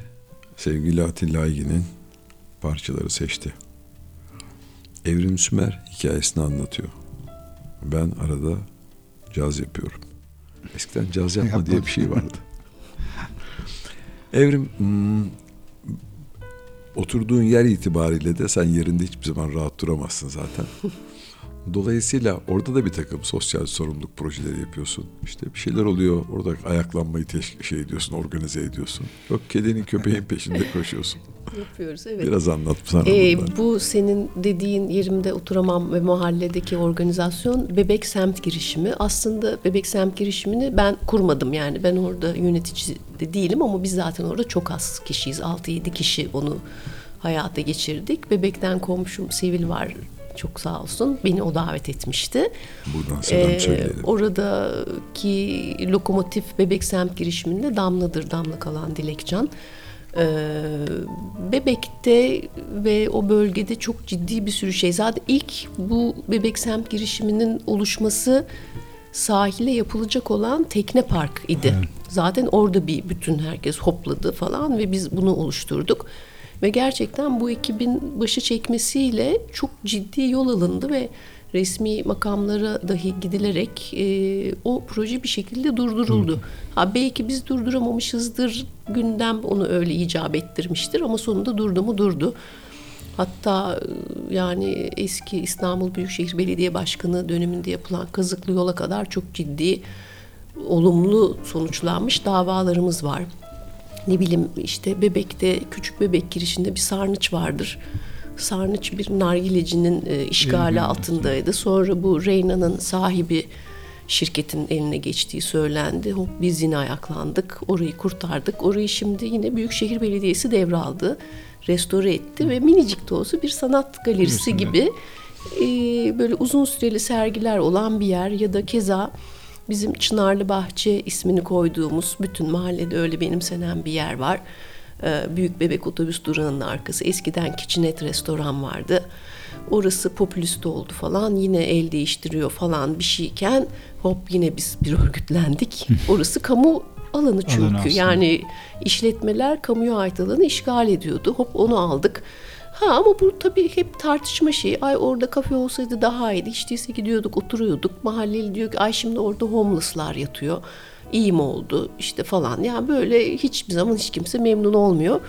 sevgili Atilla Aygin'in parçaları seçti. Evrim Sümer hikayesini anlatıyor. Ben arada caz yapıyorum. Eskiden caz yapma diye bir şey vardı. Evrim hmm, oturduğun yer itibariyle de sen yerinde hiçbir zaman rahat duramazsın zaten. Dolayısıyla orada da bir takım sosyal sorumluluk projeleri yapıyorsun. İşte bir şeyler oluyor. Orada ayaklanmayı teş- şey ediyorsun, organize ediyorsun. Yok kedinin köpeğin peşinde koşuyorsun. Yapıyoruz evet. Biraz anlat sana Ee, bu senin dediğin yerimde oturamam ve mahalledeki organizasyon Bebek Semt girişimi. Aslında Bebek Semt girişimini ben kurmadım yani. Ben orada yönetici de değilim ama biz zaten orada çok az kişiyiz. 6-7 kişi onu hayata geçirdik. Bebekten komşum Sevil var çok sağ olsun. Beni o davet etmişti. Buradan selam Ee, söyleyelim. oradaki lokomotif bebek semt girişiminde Damla'dır Damla kalan Dilekcan. Ee, Bebek'te ve o bölgede çok ciddi bir sürü şey. Zaten ilk bu bebek semt girişiminin oluşması sahile yapılacak olan tekne park idi. Zaten orada bir bütün herkes hopladı falan ve biz bunu oluşturduk. Ve gerçekten bu ekibin başı çekmesiyle çok ciddi yol alındı ve resmi makamlara dahi gidilerek e, o proje bir şekilde durduruldu. Ha belki biz durduramamışızdır, gündem onu öyle icap ettirmiştir ama sonunda durdu mu durdu. Hatta e, yani eski İstanbul Büyükşehir Belediye Başkanı döneminde yapılan kazıklı yola kadar çok ciddi olumlu sonuçlanmış davalarımız var. Ne bileyim işte Bebek'te küçük bebek girişinde bir sarnıç vardır. Sarnıç bir nargilecinin e, işgali altındaydı. Sonra bu Reyna'nın sahibi şirketin eline geçtiği söylendi. Hop biz yine ayaklandık. Orayı kurtardık. Orayı şimdi yine Büyükşehir Belediyesi devraldı. Restore etti ve minicik de olsa bir sanat galerisi gibi e, böyle uzun süreli sergiler olan bir yer ya da keza bizim Çınarlı Bahçe ismini koyduğumuz bütün mahallede öyle benimsenen bir yer var. Ee, Büyük Bebek Otobüs durağının arkası. Eskiden Kitchenette restoran vardı. Orası popülist oldu falan. Yine el değiştiriyor falan bir şeyken hop yine biz bir örgütlendik. Orası kamu alanı çünkü. yani işletmeler kamuya ait alanı işgal ediyordu. Hop onu aldık. Ha ama bu tabii hep tartışma şeyi. Ay orada kafe olsaydı daha iyiydi. Hiç değilse gidiyorduk, oturuyorduk. Mahalleli diyor ki ay şimdi orada homeless'lar yatıyor. İyi mi oldu işte falan. Yani böyle hiçbir zaman hiç kimse memnun olmuyor.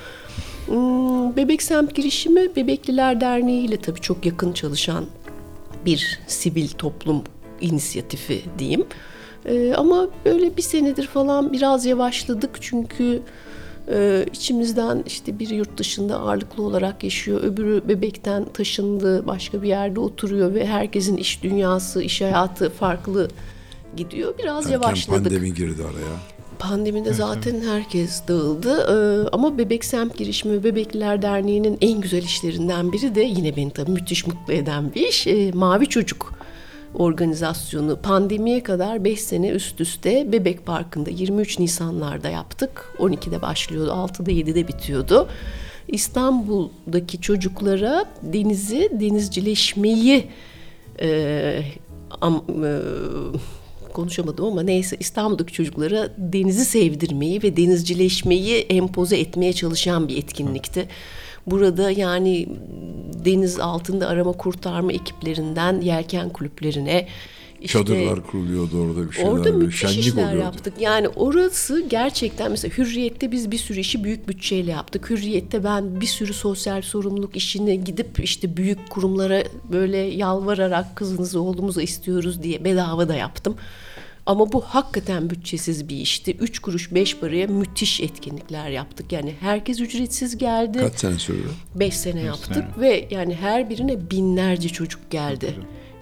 Hmm, Bebek Semt girişimi Bebekliler Derneği ile tabii çok yakın çalışan bir sivil toplum inisiyatifi diyeyim. Ee, ama böyle bir senedir falan biraz yavaşladık çünkü e, içimizden işte biri yurt dışında ağırlıklı olarak yaşıyor, öbürü bebekten taşındı, başka bir yerde oturuyor ve herkesin iş dünyası, iş hayatı farklı gidiyor. Biraz Erken yavaşladık. pandemi girdi araya. Pandemide zaten herkes dağıldı Ee, ama Bebek Semt Girişimi Bebekliler Derneği'nin en güzel işlerinden biri de yine beni tabii müthiş mutlu eden bir iş. Ee, Mavi Çocuk organizasyonu pandemiye kadar 5 sene üst üste Bebek Parkı'nda 23 Nisanlarda yaptık. 12'de başlıyordu, 6'da 7'de bitiyordu. İstanbul'daki çocuklara denizi, denizcileşmeyi e, am- e, konuşamadım ama neyse İstanbul'daki çocuklara denizi sevdirmeyi ve denizcileşmeyi empoze etmeye çalışan bir etkinlikti. Burada yani deniz altında arama kurtarma ekiplerinden yelken kulüplerine işte Çadırlar kuruluyordu orada bir şeyler. Orada müthiş şenlik işler oluyordu. yaptık. Yani orası gerçekten mesela Hürriyet'te biz bir sürü işi büyük bütçeyle yaptık. Hürriyet'te ben bir sürü sosyal sorumluluk işine gidip işte büyük kurumlara böyle yalvararak kızınızı oğlumuzu istiyoruz diye bedava da yaptım. Ama bu hakikaten bütçesiz bir işti. Üç kuruş beş paraya müthiş etkinlikler yaptık. Yani herkes ücretsiz geldi. Kaç sene sürdü? 5 sene yaptık ve yani her birine binlerce çocuk geldi.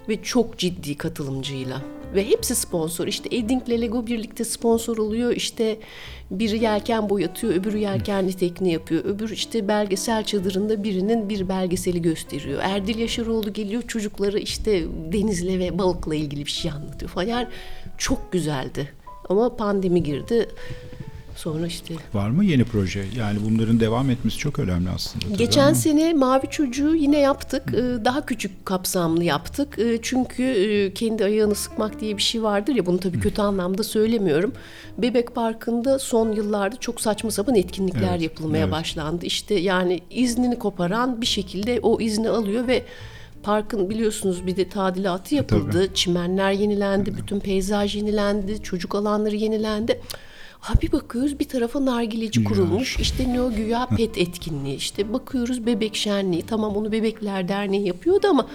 Ve çok ciddi katılımcıyla. Ve hepsi sponsor. İşte Edding'le Lego birlikte sponsor oluyor. İşte biri yelken boyatıyor, öbürü yelkenli tekne yapıyor. Öbür işte belgesel çadırında birinin bir belgeseli gösteriyor. Erdil Yaşaroğlu geliyor çocuklara işte denizle ve balıkla ilgili bir şey anlatıyor falan. Yani çok güzeldi. Ama pandemi girdi. Sonra işte Var mı yeni proje? Yani bunların devam etmesi çok önemli aslında. tabii Geçen ama sene Mavi Çocuğu yine yaptık. Ee, Daha küçük kapsamlı yaptık. Ee, Çünkü e, kendi ayağını sıkmak diye bir şey vardır ya bunu tabii kötü anlamda söylemiyorum. Bebek Parkı'nda son yıllarda çok saçma sapan etkinlikler Evet, yapılmaya evet. başlandı. İşte yani iznini koparan bir şekilde o izni alıyor ve Parkın biliyorsunuz bir de tadilatı yapıldı. Çimenler yenilendi, bütün peyzaj yenilendi, çocuk alanları yenilendi. Ha bir bakıyoruz bir tarafa nargileci kurulmuş. İşte ne o güya pet etkinliği. İşte bakıyoruz bebek şenliği. Tamam onu Bebekler Derneği yapıyordu ama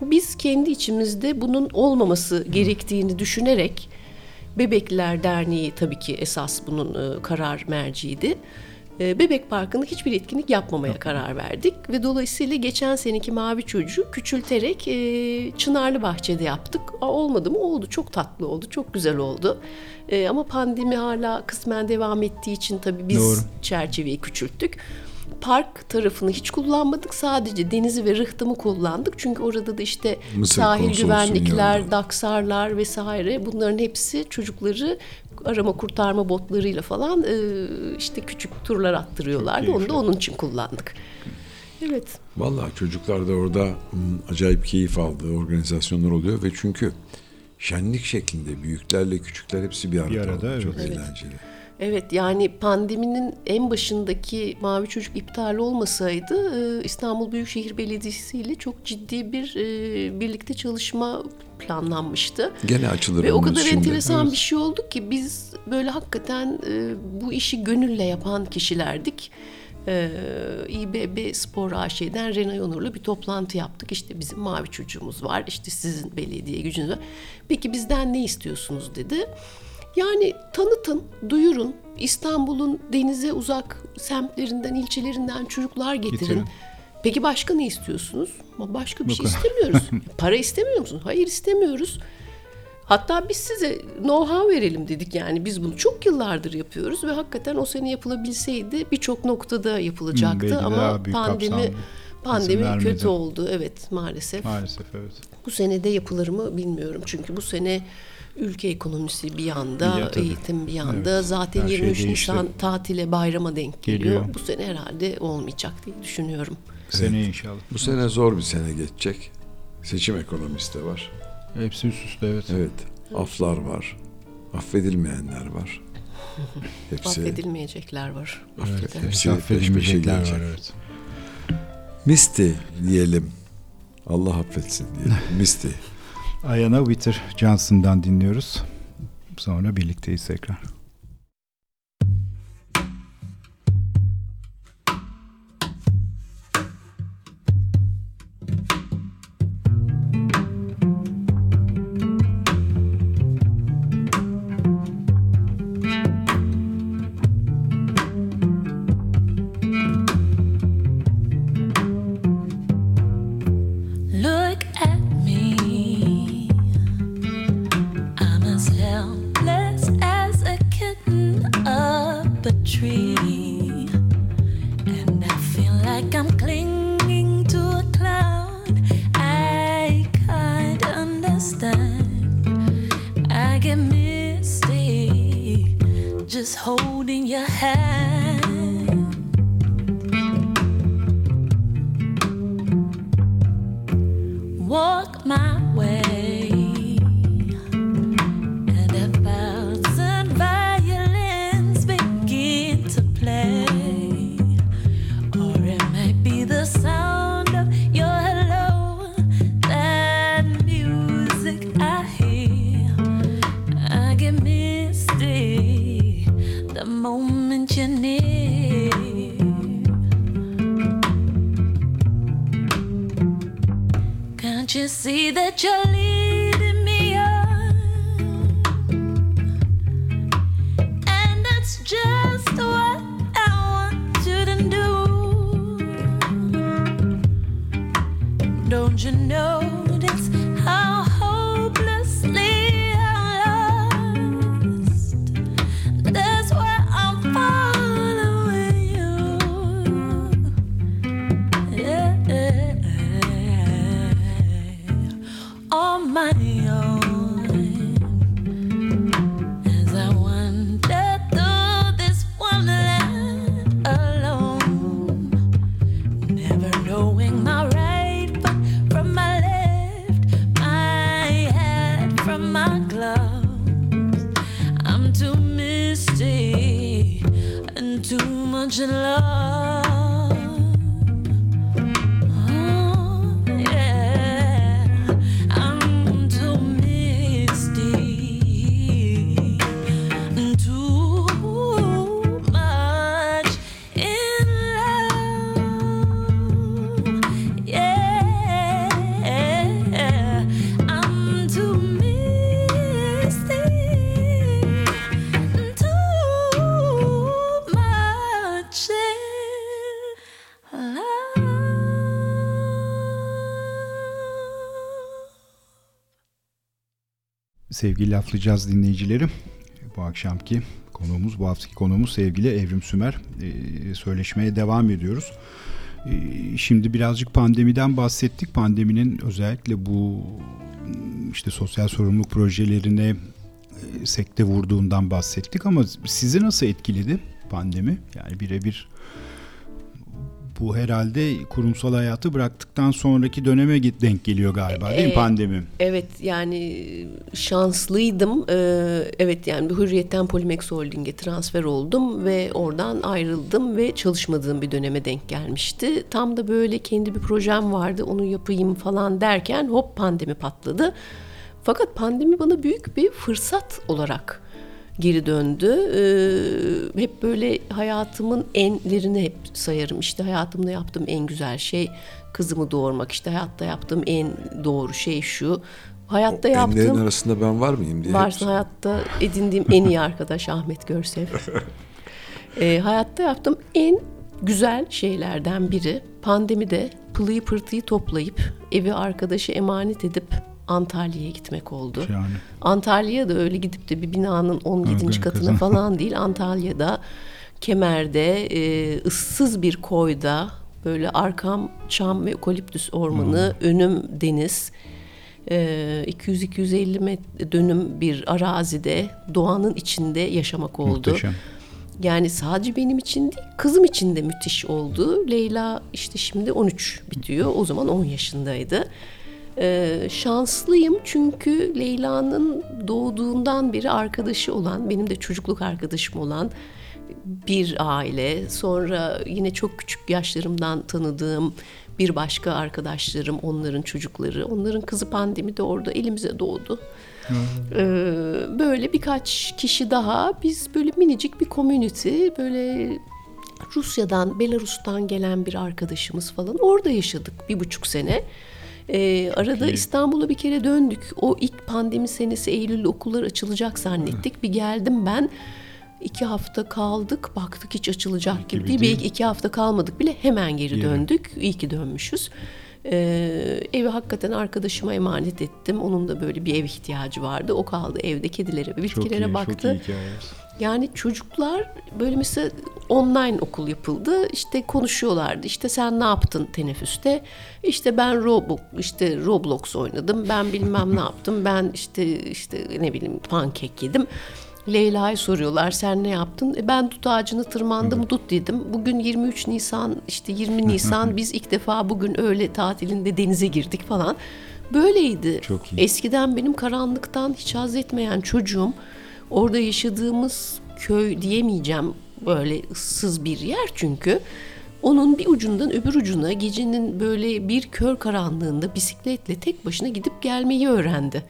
biz kendi içimizde bunun olmaması gerektiğini düşünerek Bebekler Derneği tabii ki esas bunun e, karar merciydi. E, Bebek Parkı'nda hiçbir etkinlik yapmamaya karar verdik ve dolayısıyla geçen seneki Mavi Çocuğu küçülterek e, Çınarlı Bahçe'de yaptık. Olmadı mı? Oldu. Çok tatlı oldu. Çok güzel oldu. E, ama pandemi hala kısmen devam ettiği için tabii biz Doğru. çerçeveyi küçülttük. Park tarafını hiç kullanmadık. Sadece denizi ve rıhtımı kullandık. Çünkü orada da işte Mısır sahil güvenlikler, yanında. daksarlar vesaire bunların hepsi çocukları arama kurtarma botlarıyla falan e, işte küçük turlar attırıyorlardı. Onu da onun için kullandık. Evet. Vallahi çocuklar da orada hmm, acayip keyif aldığı organizasyonlar oluyor ve çünkü şenlik şeklinde büyüklerle küçükler hepsi bir arada. Bir arada, oluyor. Çok evet. eğlenceli. Evet yani pandeminin en başındaki Mavi Çocuk iptal olmasaydı e, İstanbul Büyükşehir Belediyesi ile çok ciddi bir e, birlikte çalışma planlanmıştı. Gene açılır Ve o kadar şimdi. enteresan bir şey oldu ki biz böyle hakikaten e, bu işi gönülle yapan kişilerdik. E, İBB Spor AŞ'den Renay Onur'la bir toplantı yaptık. İşte bizim mavi çocuğumuz var. işte sizin belediye gücünüz var. Peki bizden ne istiyorsunuz dedi. Yani tanıtın, duyurun. İstanbul'un denize uzak semtlerinden, ilçelerinden çocuklar getirin. Getirin. Peki başka ne istiyorsunuz? Başka bir Bu şey kadar. istemiyoruz. Para istemiyor musunuz? Hayır istemiyoruz. Hatta biz size know-how verelim dedik yani biz bunu çok yıllardır yapıyoruz ve hakikaten o sene yapılabilseydi birçok noktada yapılacaktı belki ama pandemi kapsamlı pandemi kötü oldu evet maalesef. Maalesef evet. Bu sene de yapılır mı bilmiyorum çünkü bu sene ülke ekonomisi bir yanda, Ya, tabii. eğitim bir yanda. Evet, Zaten her şey 23 değişti. Nisan tatile bayrama denk geliyor. Geliyor. Bu sene herhalde olmayacak diye düşünüyorum. Seneye inşallah. Bu sene zor bir sene geçecek. Seçim ekonomisi de var. Hepsi üst üste evet. Evet. Aflar var. Affedilmeyenler var. Hepsi, Affedilmeyecekler var. Evet, hepsi peş peşe affedilmeyecekler gelecek. var evet. Misty diyelim. Allah affetsin diyelim. Misty. Ayana Witter Johnson'dan dinliyoruz. Sonra birlikteyiz tekrar. You're leading me on? And that's just what I want you to do. Don't you notice virgin love. Sevgili laflayacağız dinleyicilerim. Bu akşamki konuğumuz, bu haftaki konuğumuz sevgili Evrim Sümer. Ee, söyleşmeye devam ediyoruz. Ee, şimdi birazcık pandemiden bahsettik. Pandeminin özellikle bu işte sosyal sorumluluk projelerine e, sekte vurduğundan bahsettik ama sizi nasıl etkiledi pandemi? Yani birebir bu herhalde kurumsal hayatı bıraktıktan sonraki döneme denk geliyor galiba değil mi Ee, pandemi? Evet yani şanslıydım. Ee, evet yani Hürriyet'ten Polimex Holding'e transfer oldum ve oradan ayrıldım ve çalışmadığım bir döneme denk gelmişti. Tam da böyle kendi bir projem vardı onu yapayım falan derken hop pandemi patladı. Fakat pandemi bana büyük bir fırsat olarak geri döndü. Ee, hep böyle hayatımın enlerini hep sayarım. İşte hayatımda yaptığım en güzel şey kızımı doğurmak. İşte hayatta yaptığım en doğru şey şu. Hayatta Enlerin yaptığım arasında ben var mıyım diye. varsın hayatta edindiğim en iyi arkadaş Ahmet Görsev. Ee, hayatta yaptığım en güzel şeylerden biri pandemide pılıyı pırtıyı toplayıp evi arkadaşı emanet edip Antalya'ya gitmek oldu. Yani. Antalya'ya da öyle gidip de bir binanın 17. Evet, katına kızım. falan değil. Antalya'da Kemer'de e, ıssız bir koyda böyle arkam çam ve ekoliptüs ormanı, önüm deniz. E, 200-250 met- dönüm bir arazide doğanın içinde yaşamak oldu. Muhteşem. Yani sadece benim için değil, kızım için de müthiş oldu. Leyla işte şimdi 13 bitiyor. O zaman 10 yaşındaydı. Ee, şanslıyım çünkü Leyla'nın doğduğundan beri arkadaşı olan, benim de çocukluk arkadaşım olan bir aile. Sonra yine çok küçük yaşlarımdan tanıdığım bir başka arkadaşlarım, onların çocukları. Onların kızı pandemide orada elimize doğdu. Ee, böyle birkaç kişi daha biz böyle minicik bir community böyle Rusya'dan Belarus'tan gelen bir arkadaşımız falan orada yaşadık bir buçuk sene. Ee, arada iyi. İstanbul'a bir kere döndük. O ilk pandemi senesi Eylül'de okullar açılacak zannettik. Bir geldim ben. iki hafta kaldık. Baktık hiç açılacak gibi, Gibi değil. değil. Belki iki hafta kalmadık bile hemen geri Geri. döndük. İyi ki dönmüşüz. Ee, evi hakikaten arkadaşıma emanet ettim. Onun da böyle bir ev ihtiyacı vardı. O kaldı evde kedilere ve Çok bitkilere iyi, baktı. çok iyi hikaye. Yani çocuklar böyle mesela online okul yapıldı. İşte konuşuyorlardı. İşte sen ne yaptın teneffüste? İşte ben Roblox işte Roblox oynadım. Ben bilmem ne yaptım. Ben işte işte ne bileyim pankek yedim. Leyla'yı soruyorlar sen ne yaptın? E, ben dut ağacını tırmandım dut dedim. Bugün 23 Nisan işte 20 Nisan biz ilk defa bugün öğle tatilinde denize girdik falan. Böyleydi. Çok iyi. Eskiden benim karanlıktan hiç haz etmeyen çocuğum orada yaşadığımız köy diyemeyeceğim böyle ıssız bir yer çünkü. Onun bir ucundan öbür ucuna gecenin böyle bir kör karanlığında bisikletle tek başına gidip gelmeyi öğrendi.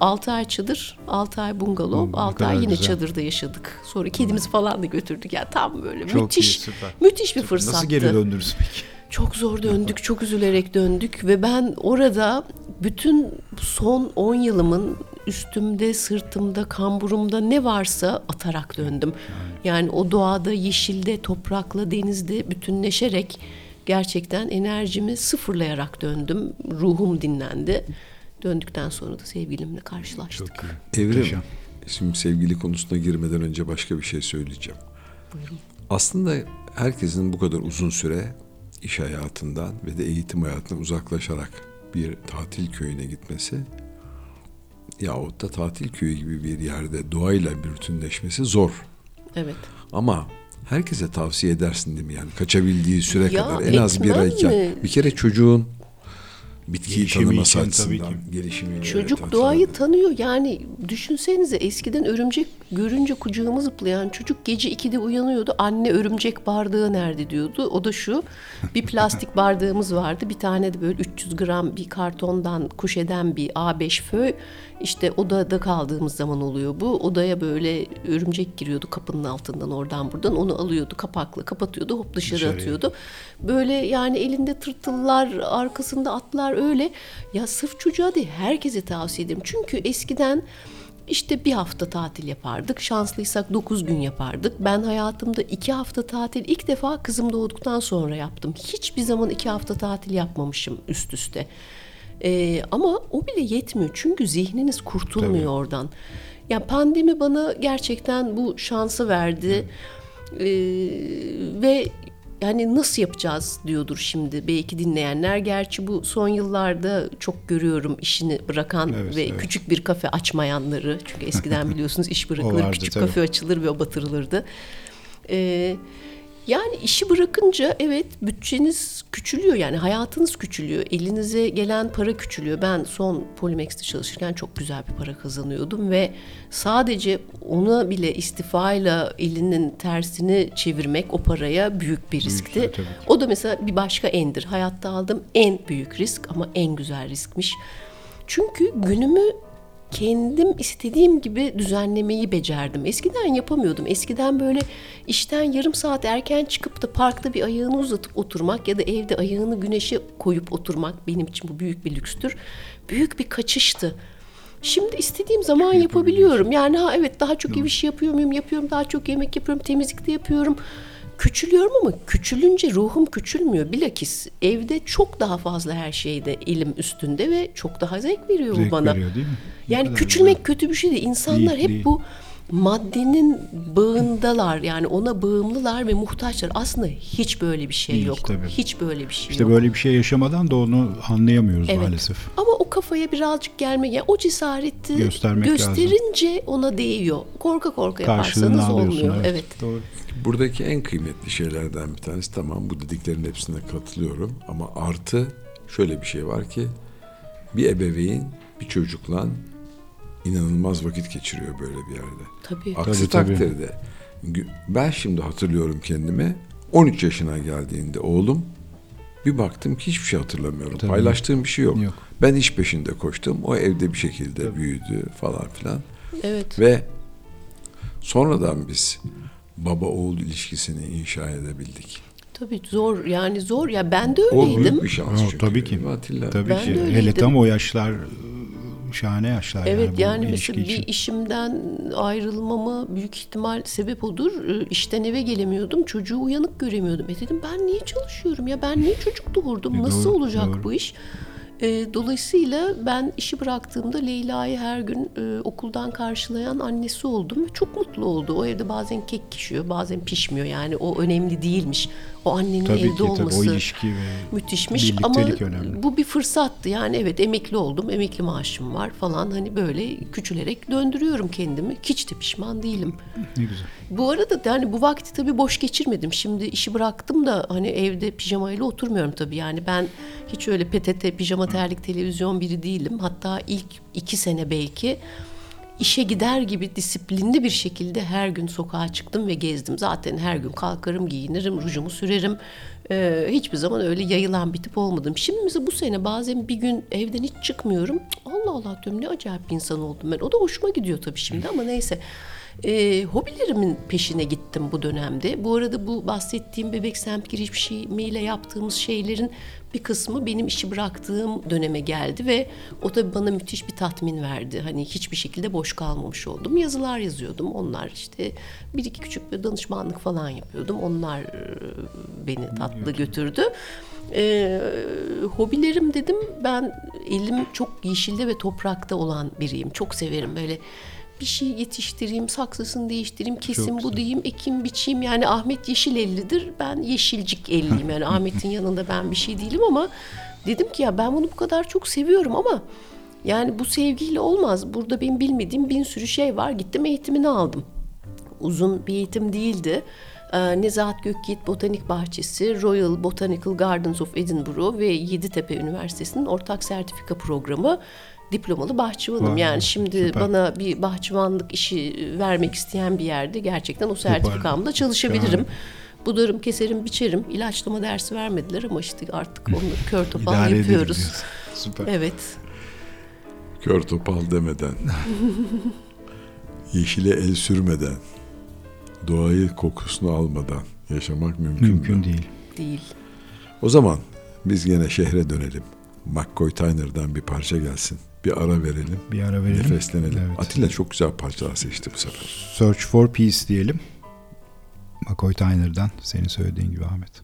6 ay çadır, 6 ay bungalov, ne 6 kadar ay yine güzel. çadırda yaşadık. Sonra kedimizi falan da götürdük. Yani tam böyle Çok müthiş, iyi, süper. müthiş bir fırsattı. Nasıl geri döndünüz peki? Çok zor döndük, çok üzülerek döndük ve ben orada bütün son 10 yılımın üstümde, sırtımda, kamburumda ne varsa atarak döndüm. Yani o doğada, yeşilde, toprakla, denizde bütünleşerek gerçekten enerjimi sıfırlayarak döndüm. Ruhum dinlendi. Döndükten sonra da sevgilimle karşılaştık. Çok iyi. Evrim, şimdi sevgili konusuna girmeden önce başka bir şey söyleyeceğim. Buyurun. Aslında herkesin bu kadar uzun süre iş hayatından ve de eğitim hayatından uzaklaşarak bir tatil köyüne gitmesi yahut da tatil köyü gibi bir yerde doğayla bir bütünleşmesi zor. Evet. Ama herkese tavsiye edersin değil mi yani kaçabildiği süre Ya, kadar en az bir mi? bir kere çocuğun bitkiyi Gelişimi tanıması için tabii açısından ki. gelişimiyle. Çocuk evet, doğayı tanıyor yani düşünsenize eskiden örümcek görünce kucağıma zıplayan çocuk gece 2'de uyanıyordu. Anne örümcek bardağı nerede diyordu. O da şu bir plastik bardağımız vardı bir tane de böyle 300 gram bir kartondan kuş eden bir A5 föy. İşte odada kaldığımız zaman oluyor bu. Odaya böyle örümcek giriyordu kapının altından oradan buradan onu alıyordu kapakla kapatıyordu hop dışarı Dışarıya. atıyordu. Böyle yani elinde tırtıllar, arkasında atlar öyle. Ya sırf çocuğa değil herkese tavsiye ederim. Çünkü eskiden işte bir hafta tatil yapardık. Şanslıysak 9 gün yapardık. Ben hayatımda iki hafta tatil ilk defa kızım doğduktan sonra yaptım. Hiçbir zaman iki hafta tatil yapmamışım üst üste. Ee, ama o bile yetmiyor. Çünkü zihniniz kurtulmuyor Tabii. oradan. Ya pandemi bana gerçekten bu şansı verdi. Ee, ve yani nasıl yapacağız diyordur şimdi belki dinleyenler. Gerçi bu son yıllarda çok görüyorum işini bırakan Evet, ve evet. küçük bir kafe açmayanları. Çünkü eskiden biliyorsunuz iş bırakılır, vardı, küçük tabii. kafe açılır ve o batırılırdı. Ee, yani işi bırakınca evet bütçeniz küçülüyor yani hayatınız küçülüyor. Elinize gelen para küçülüyor. Ben son Polimex'te çalışırken çok güzel bir para kazanıyordum ve sadece ona bile istifayla elinin tersini çevirmek o paraya büyük bir riskti. şey, tabii ki. O da mesela bir başka endir. Hayatta aldığım en büyük risk ama en güzel riskmiş. Çünkü günümü kendim istediğim gibi düzenlemeyi becerdim. Eskiden yapamıyordum. Eskiden böyle işten yarım saat erken çıkıp da parkta bir ayağını uzatıp oturmak ya da evde ayağını güneşe koyup oturmak benim için bu büyük bir lükstür. Büyük bir kaçıştı. Şimdi istediğim zaman yapabiliyorum. Yani ha evet daha çok ev işi yapıyor muyum? Yapıyorum. Daha çok yemek yapıyorum. Temizlik de yapıyorum. Küçülüyorum ama küçülünce ruhum küçülmüyor. Bilakis evde çok daha fazla her şeyde elim üstünde ve çok daha zevk veriyor bu Zevk bana. veriyor değil mi? Ne Yani küçülmek kötü bir şey değil. İnsanlar Değil, hep değil. bu maddenin bağındalar. Yani ona bağımlılar ve muhtaçlar. Aslında hiç böyle bir şey Değil, yok. tabii. Hiç böyle bir şey İşte yok. böyle bir şey yaşamadan da onu anlayamıyoruz Evet. maalesef. Ama o kafaya birazcık gelmek, yani o cesareti Göstermek lazım. gösterince ona değiyor. Korka korka Karşılığını yaparsanız olmuyor. Evet. Evet. Doğru. Buradaki en kıymetli şeylerden bir tanesi tamam bu dediklerin hepsine katılıyorum ama artı şöyle bir şey var ki bir ebeveyn bir çocukla inanılmaz vakit geçiriyor böyle bir yerde. Tabii. Aksi Tabii, tabii. takdirde gü- ben şimdi hatırlıyorum kendimi 13 yaşına geldiğinde oğlum bir baktım ki hiçbir şey hatırlamıyorum. Tabii. Paylaştığım bir şey yok. Yok. Ben iş peşinde koştum. O evde bir şekilde büyüdü falan filan. Evet. Ve sonradan biz baba oğul ilişkisini inşa edebildik. Tabii zor yani zor ya ben de O öyleydim. büyük bir şans Ha, çünkü. tabii ki. Atilla. Tabii Ben ki. de Hele tam o yaşlar şahane yaşlar Evet yani, yani mesela için. bir işimden ayrılmama büyük ihtimal sebep odur. Ee, İşten eve gelemiyordum. Çocuğu uyanık göremiyordum. E dedim ben niye çalışıyorum ya? Ben niye çocuk doğurdum? E, Nasıl doğru, olacak doğru. bu iş? Ee, dolayısıyla ben işi bıraktığımda Leyla'yı her gün e, okuldan karşılayan annesi oldum ve çok mutlu oldu. O evde bazen kek pişiyor, bazen pişmiyor. Yani o önemli değilmiş. O annenin Tabii evde ki tabii olması o ilişki ve müthişmiş ama önemli. bu bir fırsattı. Yani evet emekli oldum, emekli maaşım var falan. Hani böyle küçülerek döndürüyorum kendimi. Hiç de pişman değilim. ne güzel. Bu arada da hani bu vakti tabii boş geçirmedim. Şimdi işi bıraktım da hani evde pijamayla oturmuyorum tabii. Yani ben hiç öyle PTT, pijama terlik, televizyon biri değilim. Hatta ilk iki sene belki işe gider gibi disiplinli bir şekilde her gün sokağa çıktım ve gezdim. Zaten her gün kalkarım, giyinirim, rujumu sürerim. Ee, hiçbir zaman öyle yayılan bir tip olmadım. Şimdi mesela bu sene bazen bir gün evden hiç çıkmıyorum. Allah Allah diyorum ne acayip bir insan oldum ben. O da hoşuma gidiyor tabii şimdi ama neyse. Ee, hobilerimin peşine gittim bu dönemde. Bu arada bu bahsettiğim bebek semt girişimiyle yaptığımız şeylerin bir kısmı benim işi bıraktığım döneme geldi ve o da bana müthiş bir tatmin verdi. Hani hiçbir şekilde boş kalmamış oldum. Yazılar yazıyordum. Onlar işte bir iki küçük bir danışmanlık falan yapıyordum. Onlar e, beni tatlı götürdü. Ee, hobilerim dedim ben elim çok yeşilde ve toprakta olan biriyim. Çok severim böyle bir şey yetiştireyim, saksısını değiştireyim, kesim bu diyeyim, ekim biçeyim. Yani Ahmet yeşil ellidir, ben yeşilcik elliyim. Yani Ahmet'in yanında ben bir şey değilim ama dedim ki ya ben bunu bu kadar çok seviyorum ama yani bu sevgiyle olmaz. Burada benim bilmediğim bin sürü şey var. Gittim eğitimini aldım uzun bir eğitim değildi. e, Nezahat Gökyiğit Botanik Bahçesi, Royal Botanical Gardens of Edinburgh ve Yeditepe Üniversitesi'nin ortak sertifika programı diplomalı bahçıvanım. Vay, yani şimdi süper. bana bir bahçıvanlık işi vermek isteyen bir yerde gerçekten o sertifikamla çalışabilirim. Şahane. Budarım, keserim, biçerim. İlaçlama dersi vermediler ama işte artık onu kör topal yapıyoruz. Süper. Evet. Kör topal demeden, yeşile el sürmeden, doğayı kokusunu almadan yaşamak mümkün, Mümkün mü? değil. Değil. O zaman biz yine şehre dönelim. McCoy Tyner'dan bir parça gelsin. Bir ara verelim. Bir ara verelim. Nefeslenelim. Evet. Atilla çok güzel parçalar seçti bu sefer. Search for Peace diyelim. McCoy Tyner'dan senin söylediğin gibi Ahmet.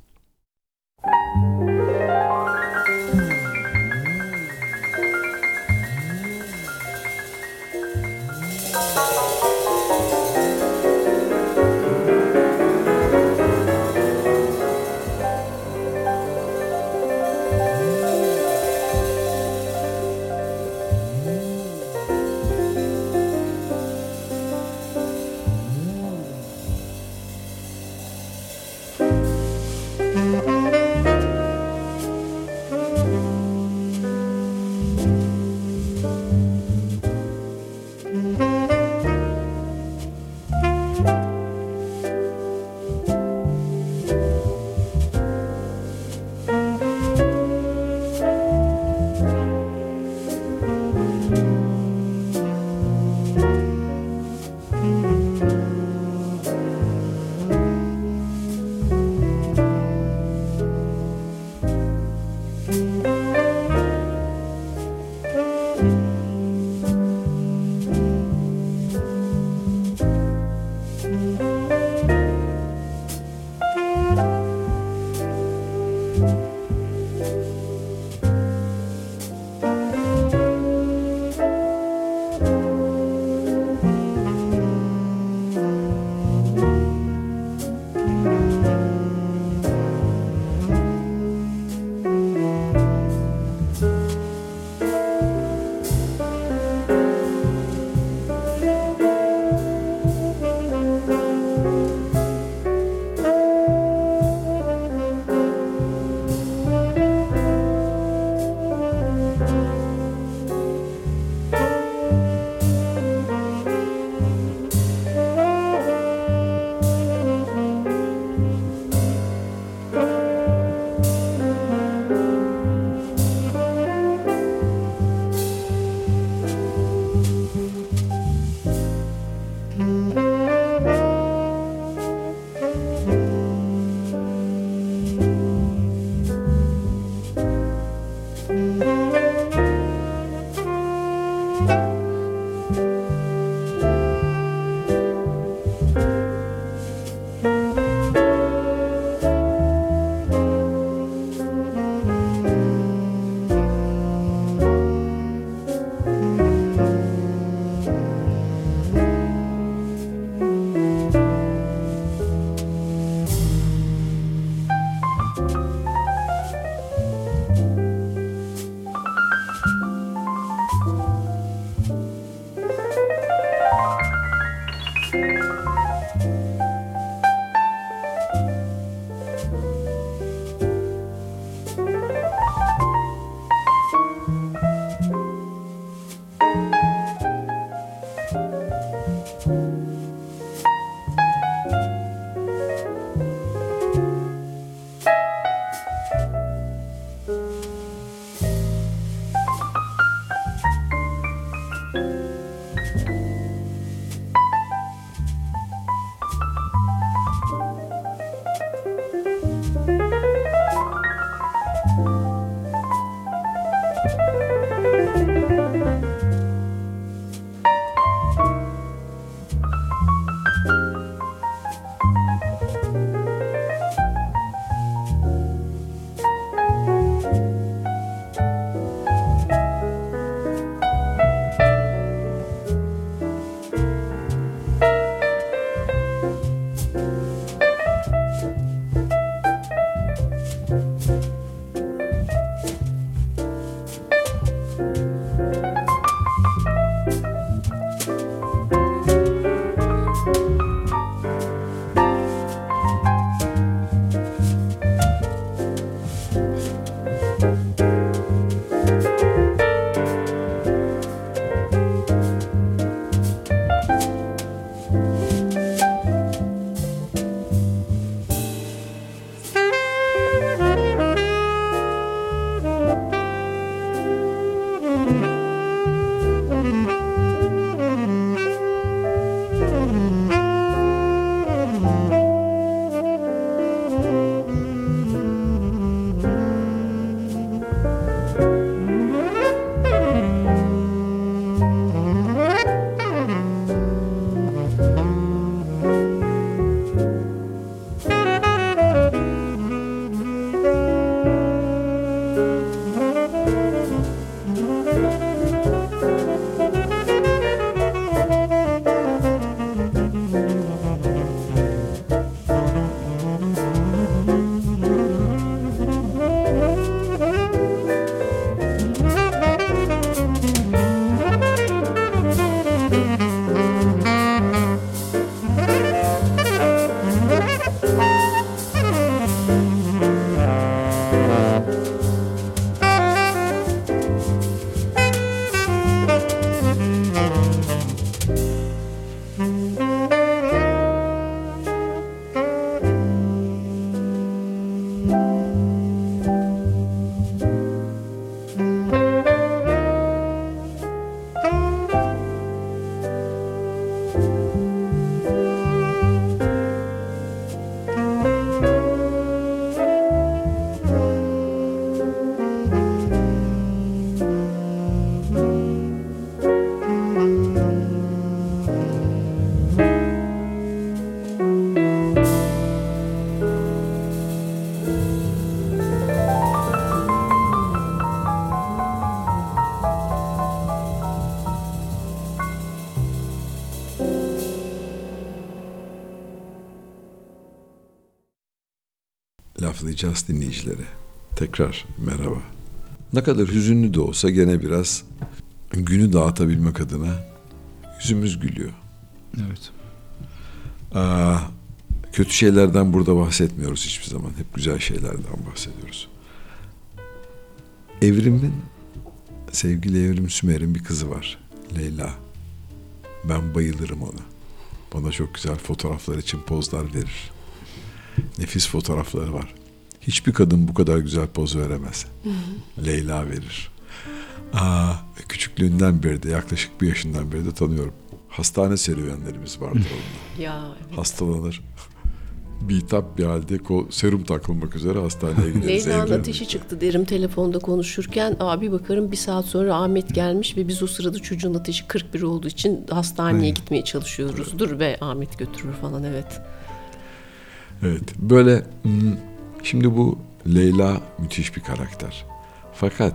Laflayacağız dinleyicilere. Tekrar merhaba. Ne kadar hüzünlü de olsa gene biraz günü dağıtabilmek adına yüzümüz gülüyor. Evet. Aa, kötü şeylerden burada bahsetmiyoruz hiçbir zaman. Hep güzel şeylerden bahsediyoruz. Evrim'in, sevgili Evrim Sümer'in bir kızı var. Leyla. Ben bayılırım ona. Bana çok güzel fotoğraflar için pozlar verir. Nefis fotoğrafları var. Hiçbir kadın bu kadar güzel poz veremez. Leyla verir. Aa, küçüklüğünden beri de yaklaşık bir yaşından beri de tanıyorum. Hastane serüvenlerimiz vardır onunla. Ya evet. Hastalanır. Bitap bir halde serum takılmak üzere hastaneye gideriz. Leyla'nın ateşi çıktı derim telefonda konuşurken. Abi bakarım bir saat sonra Ahmet gelmiş ve biz o sırada çocuğun ateşi 41 olduğu için hastaneye Evet. gitmeye çalışıyoruz. Dur ve Ahmet götürür falan evet. Evet. Böyle hmm, şimdi bu Leyla müthiş bir karakter. Fakat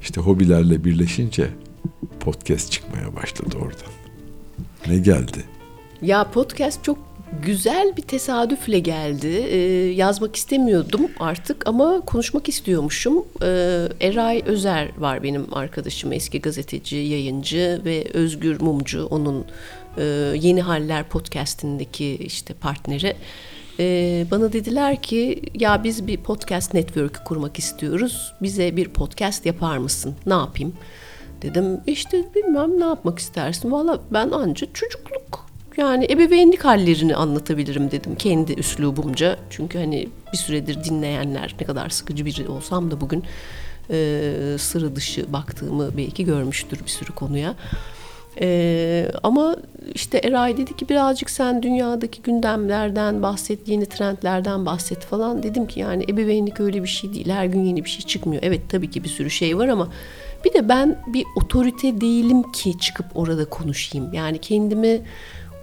işte hobilerle birleşince podcast çıkmaya başladı oradan. Ne geldi? Ya podcast çok güzel bir tesadüfle geldi. Ee, yazmak istemiyordum artık ama konuşmak istiyormuşum. Ee, Eray Özer var benim arkadaşım, eski gazeteci, yayıncı ve Özgür Mumcu onun e, Yeni Haller podcastindeki işte partneri. Ee, bana dediler ki ya biz bir podcast network'ü kurmak istiyoruz. Bize bir podcast yapar mısın? Ne yapayım? Dedim işte bilmem ne yapmak istersin. Valla ben anca çocukluk yani ebeveynlik hallerini anlatabilirim dedim kendi üslubumca. Çünkü hani bir süredir dinleyenler ne kadar sıkıcı biri olsam da bugün e, sıra dışı baktığımı belki görmüştür bir sürü konuya. E, ama işte Eray dedi ki birazcık sen dünyadaki gündemlerden bahset, yeni trendlerden bahset falan. Dedim ki yani ebeveynlik öyle bir şey değil. Her gün yeni bir şey çıkmıyor. Evet tabii ki bir sürü şey var ama bir de ben bir otorite değilim ki çıkıp orada konuşayım. Yani kendimi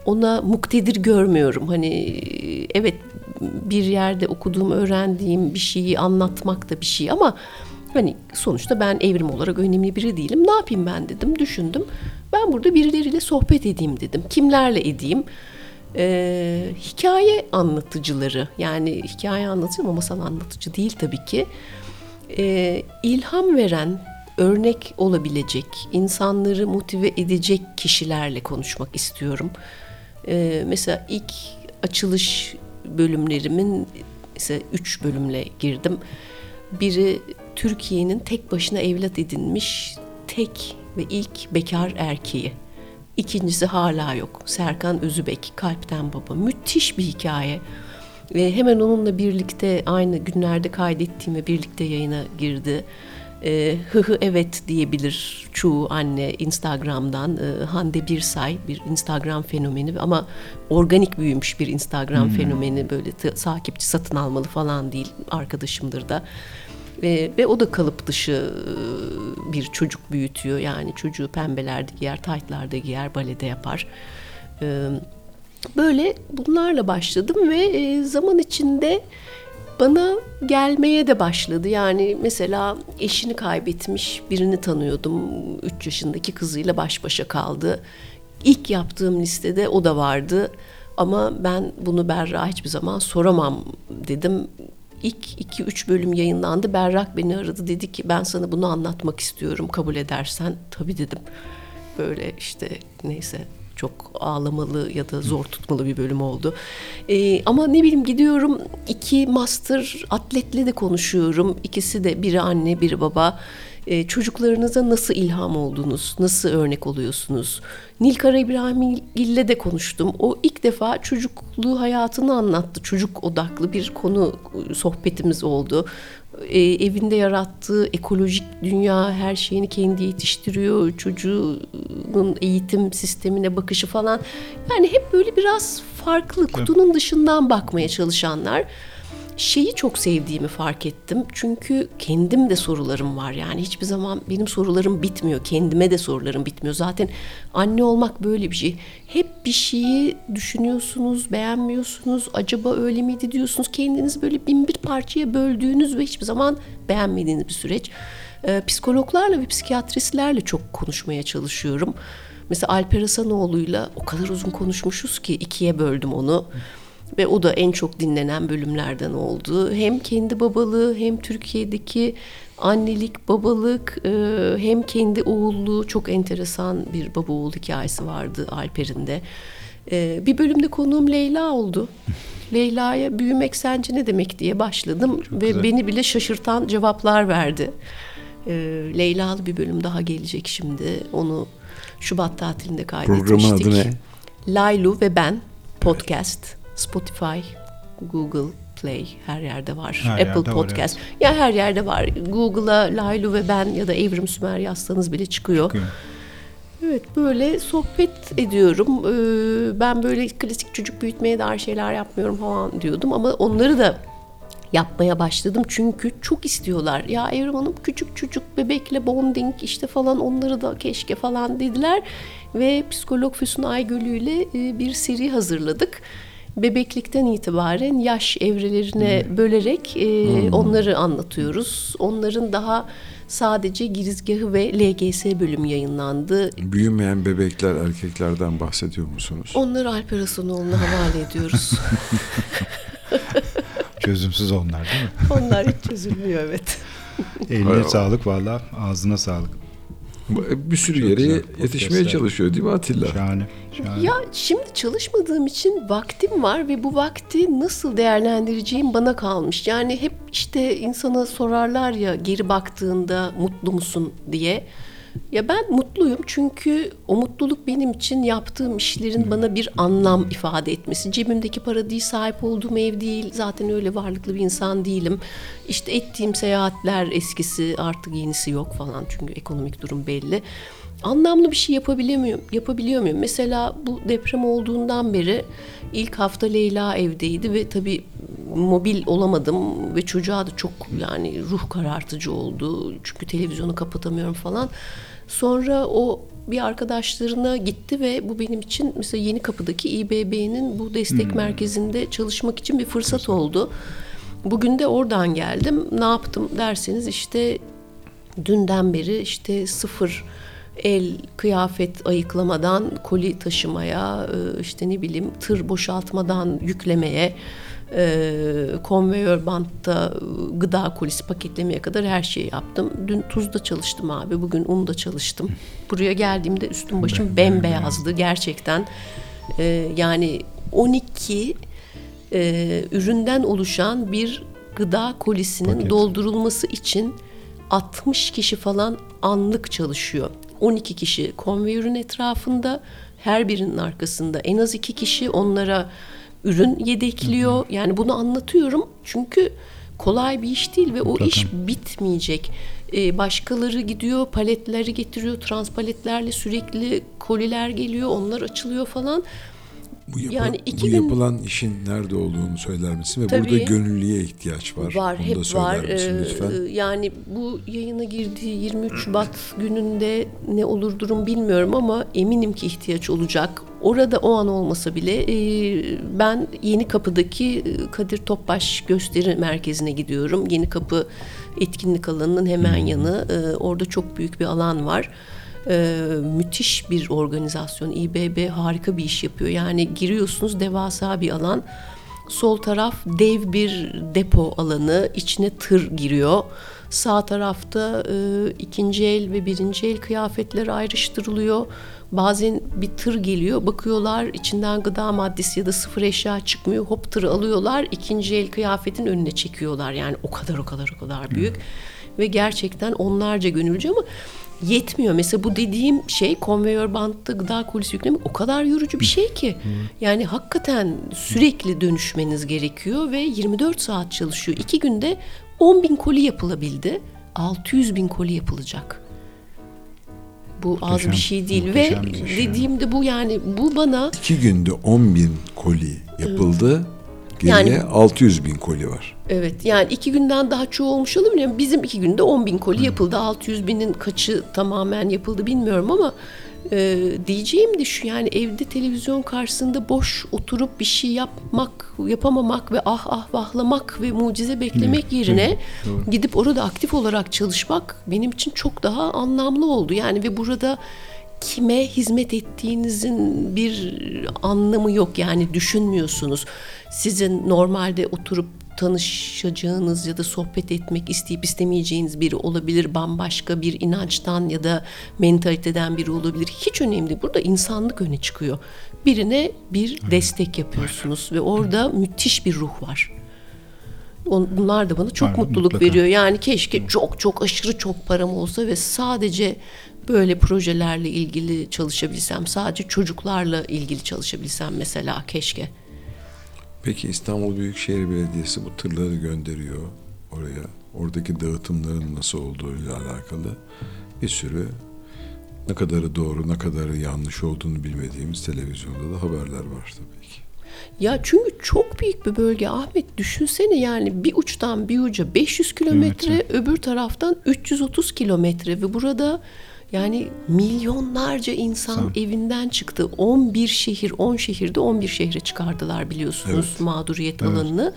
ona muktedir görmüyorum. Hani evet bir yerde okuduğum, öğrendiğim bir şeyi anlatmak da bir şey ama hani sonuçta ben evrim olarak önemli biri değilim. Ne yapayım ben dedim, düşündüm. Ben burada birileriyle sohbet edeyim dedim. Kimlerle edeyim? Ee, hikaye anlatıcıları yani hikaye anlatıcı ama masal anlatıcı değil tabii ki. Ee, ilham veren, örnek olabilecek, insanları motive edecek kişilerle konuşmak istiyorum. Ee, mesela ilk açılış bölümlerimin mesela üç bölümle girdim. Biri Türkiye'nin tek başına evlat edinmiş tek ve ilk bekar erkeği. İkincisi hala yok. Serkan Özübek, Kalpten Baba. Müthiş bir hikaye. Ve hemen onunla birlikte aynı günlerde kaydettiğim ve birlikte yayına girdi. Ee, hı hı evet diyebilir çoğu anne Instagram'dan Ee, Hande Birsay bir Instagram fenomeni ama organik büyümüş bir Instagram fenomeni böyle takipçi satın almalı falan değil arkadaşımdır da Ee, ve o da kalıp dışı e, bir çocuk büyütüyor yani çocuğu pembelerde giyer taytlarda giyer balede yapar Ee, böyle bunlarla başladım ve e, zaman içinde bana gelmeye de başladı. Yani mesela eşini kaybetmiş birini tanıyordum. 3 yaşındaki kızıyla baş başa kaldı. İlk yaptığım listede o da vardı. Ama ben bunu Berra hiçbir zaman soramam dedim. İlk 2-3 bölüm yayınlandı. Berrak beni aradı. Dedi ki ben sana bunu anlatmak istiyorum kabul edersen. Tabii dedim. Böyle işte neyse çok ağlamalı ya da zor tutmalı bir bölüm oldu. Ee, ama ne bileyim gidiyorum iki master atletle de konuşuyorum. İkisi de biri anne biri baba. Ee, çocuklarınıza nasıl ilham oldunuz? Nasıl örnek oluyorsunuz? Nilkara İbrahimgil'le de konuştum. O ilk defa çocukluğu hayatını anlattı. Çocuk odaklı bir konu sohbetimiz oldu. Ee, evinde yarattığı ekolojik dünya her şeyini kendi yetiştiriyor. Çocuğun eğitim sistemine bakışı falan. Yani hep böyle biraz farklı kutunun dışından bakmaya çalışanlar. Şeyi çok sevdiğimi fark ettim. Çünkü kendim de sorularım var. Yani hiçbir zaman benim sorularım bitmiyor. Kendime de sorularım bitmiyor. Zaten anne olmak böyle bir şey. Hep bir şeyi düşünüyorsunuz, beğenmiyorsunuz. Acaba öyle miydi diyorsunuz. Kendinizi böyle bin bir parçaya böldüğünüz ve hiçbir zaman beğenmediğiniz bir süreç. Ee, psikologlarla ve psikiyatristlerle çok konuşmaya çalışıyorum. Mesela Alper Hasanoğlu'yla o kadar uzun konuşmuşuz ki ikiye böldüm onu. Ve o da en çok dinlenen bölümlerden oldu. Hem kendi babalığı hem Türkiye'deki annelik, babalık e, hem kendi oğulluğu çok enteresan bir baba oğul hikayesi vardı Alper'in de. E, bir bölümde konuğum Leyla oldu. Leyla'ya büyümek sence ne demek diye başladım ve güzel. beni bile şaşırtan cevaplar verdi. E, Leyla'lı bir bölüm daha gelecek şimdi. Onu Şubat tatilinde kaydetmiştik. Programın adı ne? Laylu ve ben podcast, Spotify, Google Play her yerde var. Her Apple yerde var, Podcast. Ya her yerde var. Google'a Laylu ve ben ya da Evrim Sümer yazsanız bile çıkıyor. Çıkıyor. Evet böyle sohbet ediyorum. Ee, ben böyle klasik çocuk büyütmeye dair şeyler yapmıyorum falan diyordum ama onları da yapmaya başladım çünkü çok istiyorlar. Ya Evrim Hanım küçük çocuk bebekle bonding işte falan onları da keşke falan dediler ve psikolog Füsun Aygölü ile e, bir seri hazırladık. Bebeklikten itibaren yaş evrelerine bölerek e, onları anlatıyoruz. Onların daha sadece girizgahı ve LGS bölüm yayınlandı. Büyümeyen bebekler erkeklerden bahsediyor musunuz? Onları Alper Hasanoğlu'na havale ediyoruz. Çözümsüz onlar değil mi? Onlar hiç çözülmüyor evet. Eline sağlık valla ağzına sağlık. Bu- e, Bir sürü Çok yere güzel yetişmeye podcastler. çalışıyor değil mi Atilla? Şahane. Şahane. Ya şimdi çalışmadığım için vaktim var ve bu vakti nasıl değerlendireceğim bana kalmış. Yani hep işte insana sorarlar ya geri baktığında mutlu musun diye. Ya ben mutluyum çünkü o mutluluk benim için yaptığım işlerin bana bir anlam ifade etmesi. Cebimdeki para değil, sahip olduğum ev değil. Zaten öyle varlıklı bir insan değilim. İşte ettiğim seyahatler eskisi artık yenisi yok falan çünkü ekonomik durum belli anlamlı bir şey yapabiliyor muyum? Yapabiliyor muyum? Mesela bu deprem olduğundan beri ilk hafta Leyla evdeydi ve tabii mobil olamadım ve çocuğa da çok yani ruh karartıcı oldu. Çünkü televizyonu kapatamıyorum falan. Sonra o bir arkadaşlarına gitti ve bu benim için mesela Yeni Kapı'daki İBB'nin bu destek merkezinde çalışmak için bir fırsat oldu. Bugün de oradan geldim. Ne yaptım derseniz işte dünden beri işte sıfır el kıyafet ayıklamadan koli taşımaya e, işte ne bileyim tır boşaltmadan yüklemeye e, konveyör bantta e, gıda kolisi paketlemeye kadar her şeyi yaptım. Dün tuzda çalıştım abi. Bugün unda çalıştım. Buraya geldiğimde üstüm başım bembeyazdı gerçekten. Yani 12 e, üründen oluşan bir gıda kolisinin Paket. doldurulması için 60 kişi falan anlık çalışıyor. 12 kişi konveyörün etrafında, her birinin arkasında en az iki kişi onlara ürün yedekliyor. Yani bunu anlatıyorum çünkü kolay bir iş değil ve o iş bitmeyecek. Ee, başkaları gidiyor, paletleri getiriyor, transpaletlerle sürekli koliler geliyor, onlar açılıyor falan. Bu, yapı- Yani iki bu gün- yapılan işin nerede olduğunu söyler misin? Ve Tabii. burada gönüllüye ihtiyaç var. Var, Onu da söyler var. misin Ee, lütfen? yani bu yayına girdiği 23 Şubat gününde ne olur durum bilmiyorum ama eminim ki ihtiyaç olacak. Orada o an olmasa bile e, ben Yeni Kapı'daki e, Kadir Topbaş gösteri merkezine gidiyorum. Yeni Kapı etkinlik alanının hemen yanı. E, orada çok büyük bir alan var. Ee, müthiş bir organizasyon. İBB harika bir iş yapıyor. Yani giriyorsunuz devasa bir alan. Sol taraf dev bir depo alanı. içine tır giriyor. Sağ tarafta e, ikinci el ve birinci el kıyafetler ayrıştırılıyor. Bazen bir tır geliyor. Bakıyorlar içinden gıda maddesi ya da sıfır eşya çıkmıyor. Hop tırı alıyorlar. ikinci el kıyafetin önüne çekiyorlar. Yani o kadar o kadar o kadar büyük. Ve gerçekten onlarca gönüllücü ama yetmiyor. Mesela bu dediğim şey konveyör bantta gıda kolisi yüklemek o kadar yorucu bir şey ki. Yani hakikaten sürekli dönüşmeniz gerekiyor ve 24 saat çalışıyor. İki günde 10 bin koli yapılabildi. 600 bin koli yapılacak. Bu az Muhteşem, bir şey değil ve yani. dediğimde bu yani bu bana İki günde 10 bin koli yapıldı. Geriye Yani- 600 bin koli var. Evet yani iki günden daha çoğu olmuş olabilir. Bizim iki günde 10 bin koli yapıldı. 600 binin kaçı tamamen yapıldı bilmiyorum ama e, diyeceğim de şu yani evde televizyon karşısında boş oturup bir şey yapmak, yapamamak ve ah ah vahlamak ve mucize beklemek yerine gidip orada aktif olarak çalışmak benim için çok daha anlamlı oldu. Yani ve burada kime hizmet ettiğinizin bir anlamı yok. Yani düşünmüyorsunuz. Sizin normalde oturup tanışacağınız ya da sohbet etmek isteyip istemeyeceğiniz biri olabilir. Bambaşka bir inançtan ya da mentaliteden biri olabilir. Hiç önemli değil. Burada insanlık öne çıkıyor. Birine bir destek yapıyorsunuz ve orada müthiş bir ruh var. Bunlar da bana çok Var, mutluluk mutlaka. veriyor. Yani keşke çok çok aşırı çok param olsa ve sadece böyle projelerle ilgili çalışabilsem, sadece çocuklarla ilgili çalışabilsem mesela keşke. Peki İstanbul Büyükşehir Belediyesi bu tırları gönderiyor oraya. Oradaki dağıtımların nasıl olduğuyla alakalı bir sürü ne kadarı doğru ne kadarı yanlış olduğunu bilmediğimiz televizyonda da haberler var tabii ki. Ya çünkü çok büyük bir bölge Ahmet düşünsene yani bir uçtan bir uca 500 kilometre öbür taraftan 330 kilometre ve burada yani milyonlarca insan evinden çıktı. 11 şehir 10 şehirde 11 şehre çıkardılar biliyorsunuz Evet. mağduriyet alanını.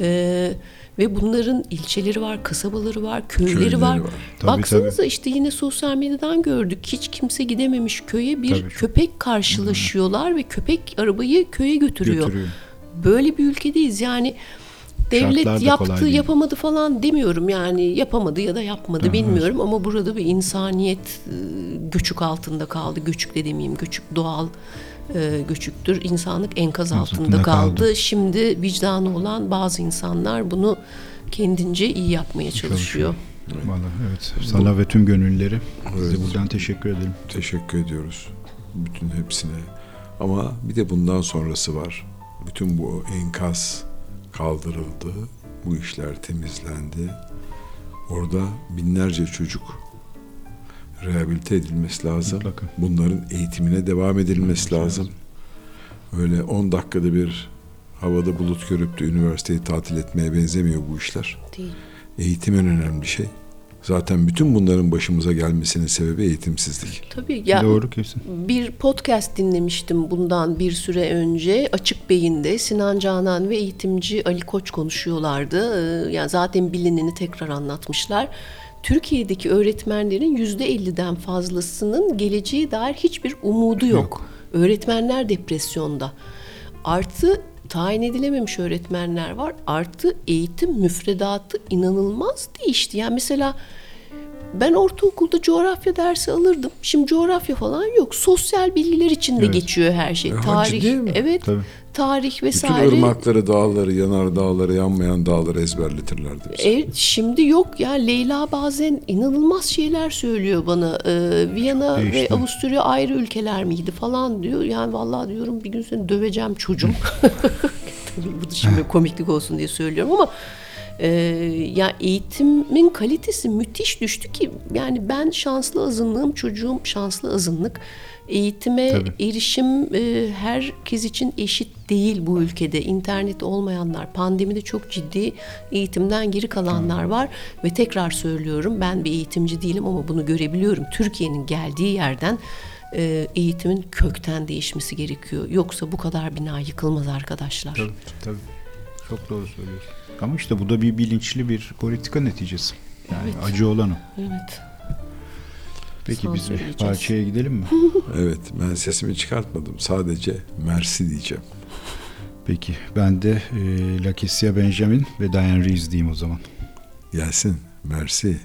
Ee, ve bunların ilçeleri var, kasabaları var, köyleri, Köyleri var. var. Tabii, Baksanıza işte yine sosyal medyadan gördük. Hiç kimse gidememiş köye bir Tabii, köpek karşılaşıyorlar ve köpek arabayı köye götürüyor. Götürüyor. Böyle bir ülkedeyiz yani devlet yaptı değil. yapamadı falan demiyorum yani yapamadı ya da yapmadı bilmiyorum ama burada bir insaniyet e, göçük altında kaldı göçük de demeyeyim göçük doğal e, göçüktür insanlık enkaz altında, altında kaldı. kaldı. şimdi vicdanı olan bazı insanlar bunu kendince iyi yapmaya çalışıyor. Vallahi evet. Sana ve tüm gönüllüleri Evet. size buradan teşekkür ederim. Teşekkür ediyoruz bütün hepsine. Ama bir de bundan sonrası var. Bütün bu enkaz kaldırıldı. Bu işler temizlendi. Orada binlerce çocuk rehabilite edilmesi lazım. Mutlaka. Bunların eğitimine devam edilmesi lazım. Öyle 10 dakikada bir havada bulut görüp de üniversiteyi tatil etmeye benzemiyor bu işler. Değil. Eğitim en önemli şey. Zaten bütün bunların başımıza gelmesinin sebebi eğitimsizlik. Tabii ya Doğru kesin. Bir podcast dinlemiştim bundan bir süre önce. Açık Beyin'de Sinan Canan ve eğitimci Ali Koç konuşuyorlardı. Ee, Yani zaten bilineni tekrar anlatmışlar. Türkiye'deki öğretmenlerin yüzde 50'den fazlasının geleceğe dair hiçbir umudu yok. Öğretmenler depresyonda. Artı tayin edilememiş öğretmenler var. Artı eğitim müfredatı inanılmaz değişti. Yani mesela ben ortaokulda coğrafya dersi alırdım. Şimdi coğrafya falan yok. Sosyal bilgiler içinde Evet. geçiyor her şey. E, tarih, evet. Tabii. Tarih Bütün vesaire. ırmakları, dağları, yanar dağları, yanmayan dağları ezberletirlerdi bize. Evet şimdi yok ya Leyla bazen inanılmaz şeyler söylüyor bana. Ee, Viyana ve Değişti. Avusturya ayrı ülkeler miydi falan diyor. Yani vallahi diyorum bir gün seni döveceğim çocuğum. Tabii bu da şimdi komiklik olsun diye söylüyorum ama e, ya eğitimin kalitesi müthiş düştü ki yani ben şanslı azınlığım çocuğum şanslı azınlık. Eğitime Tabii. erişim e, herkes için eşit değil bu ülkede. İnternet olmayanlar, pandemide çok ciddi eğitimden geri kalanlar var ve tekrar söylüyorum ben bir eğitimci değilim ama bunu görebiliyorum. Türkiye'nin geldiği yerden e, eğitimin kökten değişmesi gerekiyor. Yoksa bu kadar bina yıkılmaz arkadaşlar. Tabii, tabii. Çok doğru söylüyorsun. Ama işte bu da bir bilinçli bir politika neticesi. Yani acı olan o. Evet. Peki Son biz bir parçaya gidelim mi? Evet, ben sesimi çıkartmadım. Sadece mersi diyeceğim. Peki ben de e, Lakesia Benjamin ve Diane Reeves diyeyim o zaman. Gelsin, mersi.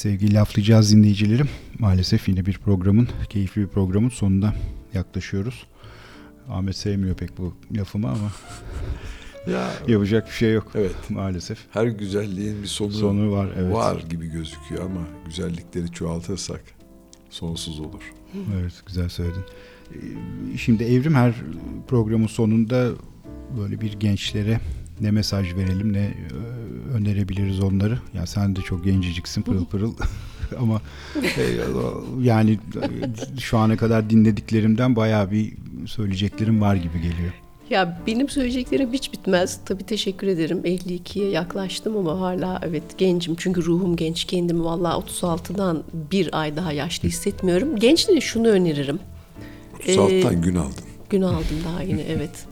Sevgili laflayacağız dinleyicilerim. Maalesef yine bir programın, keyifli bir programın sonuna yaklaşıyoruz. Ahmet sevmiyor pek bu lafımı ama Ya yapacak bir şey yok evet maalesef. her güzelliğin bir sonu, Sonu var evet. var gibi gözüküyor ama güzellikleri çoğaltırsak sonsuz olur. Evet güzel söyledin. Ee, Şimdi Evrim her programın sonunda böyle bir gençlere ne mesaj verelim ne e, önerebiliriz onları. Ya sen de çok genceciksin pırıl pırıl ama e, yani e, şu ana kadar dinlediklerimden bayağı bir söyleyeceklerim var gibi geliyor. Ya benim söyleyeceklerim hiç bitmez. Tabii teşekkür ederim. 52'ye yaklaştım ama hala evet gencim. Çünkü ruhum genç. Kendimi vallahi 36'dan bir ay daha yaşlı hissetmiyorum. Gençlere şunu öneririm. 36'tan Ee, gün aldın. Gün aldım daha yine evet.